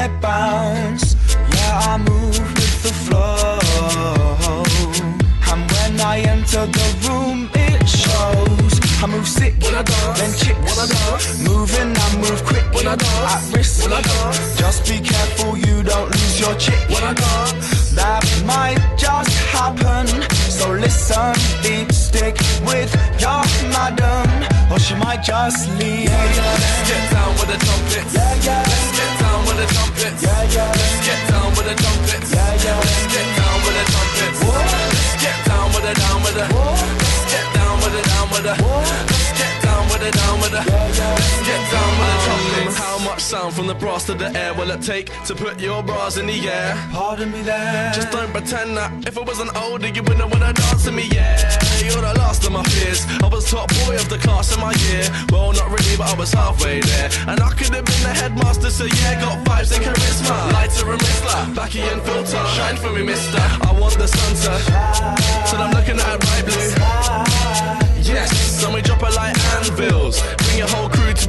head bounce Yeah, I move with the flow And when I enter the room, it shows I move sick, when I dance, then chicks when I dance. Moving, I move quick, when I dance. at risk when I dance. Just be careful you don't lose your chick when I dance. That might just happen So listen, deep stick with your madam Or she might just leave sound from the brass to the air will it take to put your bras in the air? Pardon me there. Just don't pretend that if I wasn't older, you wouldn't wanna dance to me, yeah. You're the last of my fears. I was top boy of the class in my year. Well, not really, but I was halfway there. And I could have been the headmaster, so yeah, got vibes and charisma. Lighter and Rizla, backy and Filter. Shine for me, mister. I want the sun to.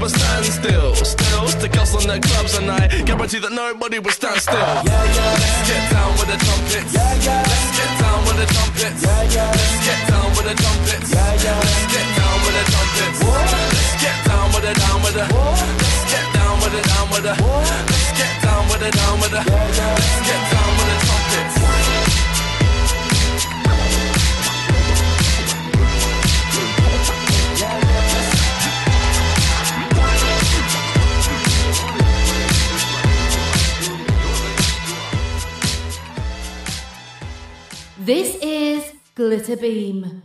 but stand still. Still stick us on their clubs, and I guarantee that nobody will stand still. Yeah, yeah. Let's get down with the trumpets. Yeah, yeah. Let's get down with the trumpets. Yeah, yeah. Let's get down with the trumpets. Yeah, yeah. Let's get down with the trumpets. Whoa. Let's get down with the down with the. Let's get down with the down with the. Let's get down with the down with the. Let's get down. With This is Glitter Beam.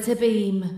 Glitter Beam.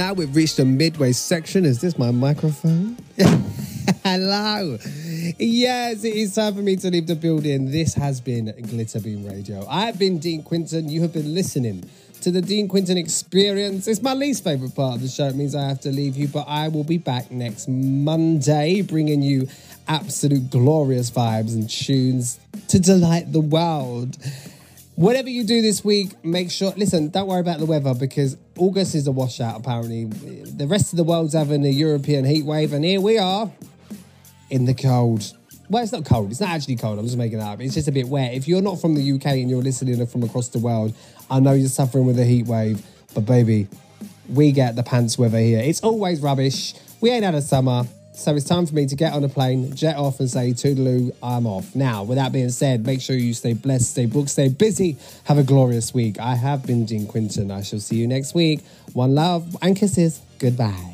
Now we've reached the midway section. Is this my microphone? Hello. Yes, it is time for me to leave the building. This has been Glitterbeam Radio. I've been Dean Quinton. You have been listening to the Dean Quinton Experience. It's my least favourite part of the show. It means I have to leave you, but I will be back next Monday bringing you absolute glorious vibes and tunes to delight the world. Whatever you do this week, make sure. Listen, don't worry about the weather because August is a washout. Apparently, the rest of the world's having a European heat wave, and here we are in the cold. Well, it's not cold. It's not actually cold. I'm just making that up. It's just a bit wet. If you're not from the UK and you're listening from across the world, I know you're suffering with a heat wave, but baby, we get the pants weather here. It's always rubbish. We ain't had a summer. So it's time for me to get on a plane, jet off, and say, Toodaloo, I'm off. Now, with that being said, make sure you stay blessed, stay booked, stay busy. Have a glorious week. I have been Dean Quinton. I shall see you next week. One love and kisses. Goodbye.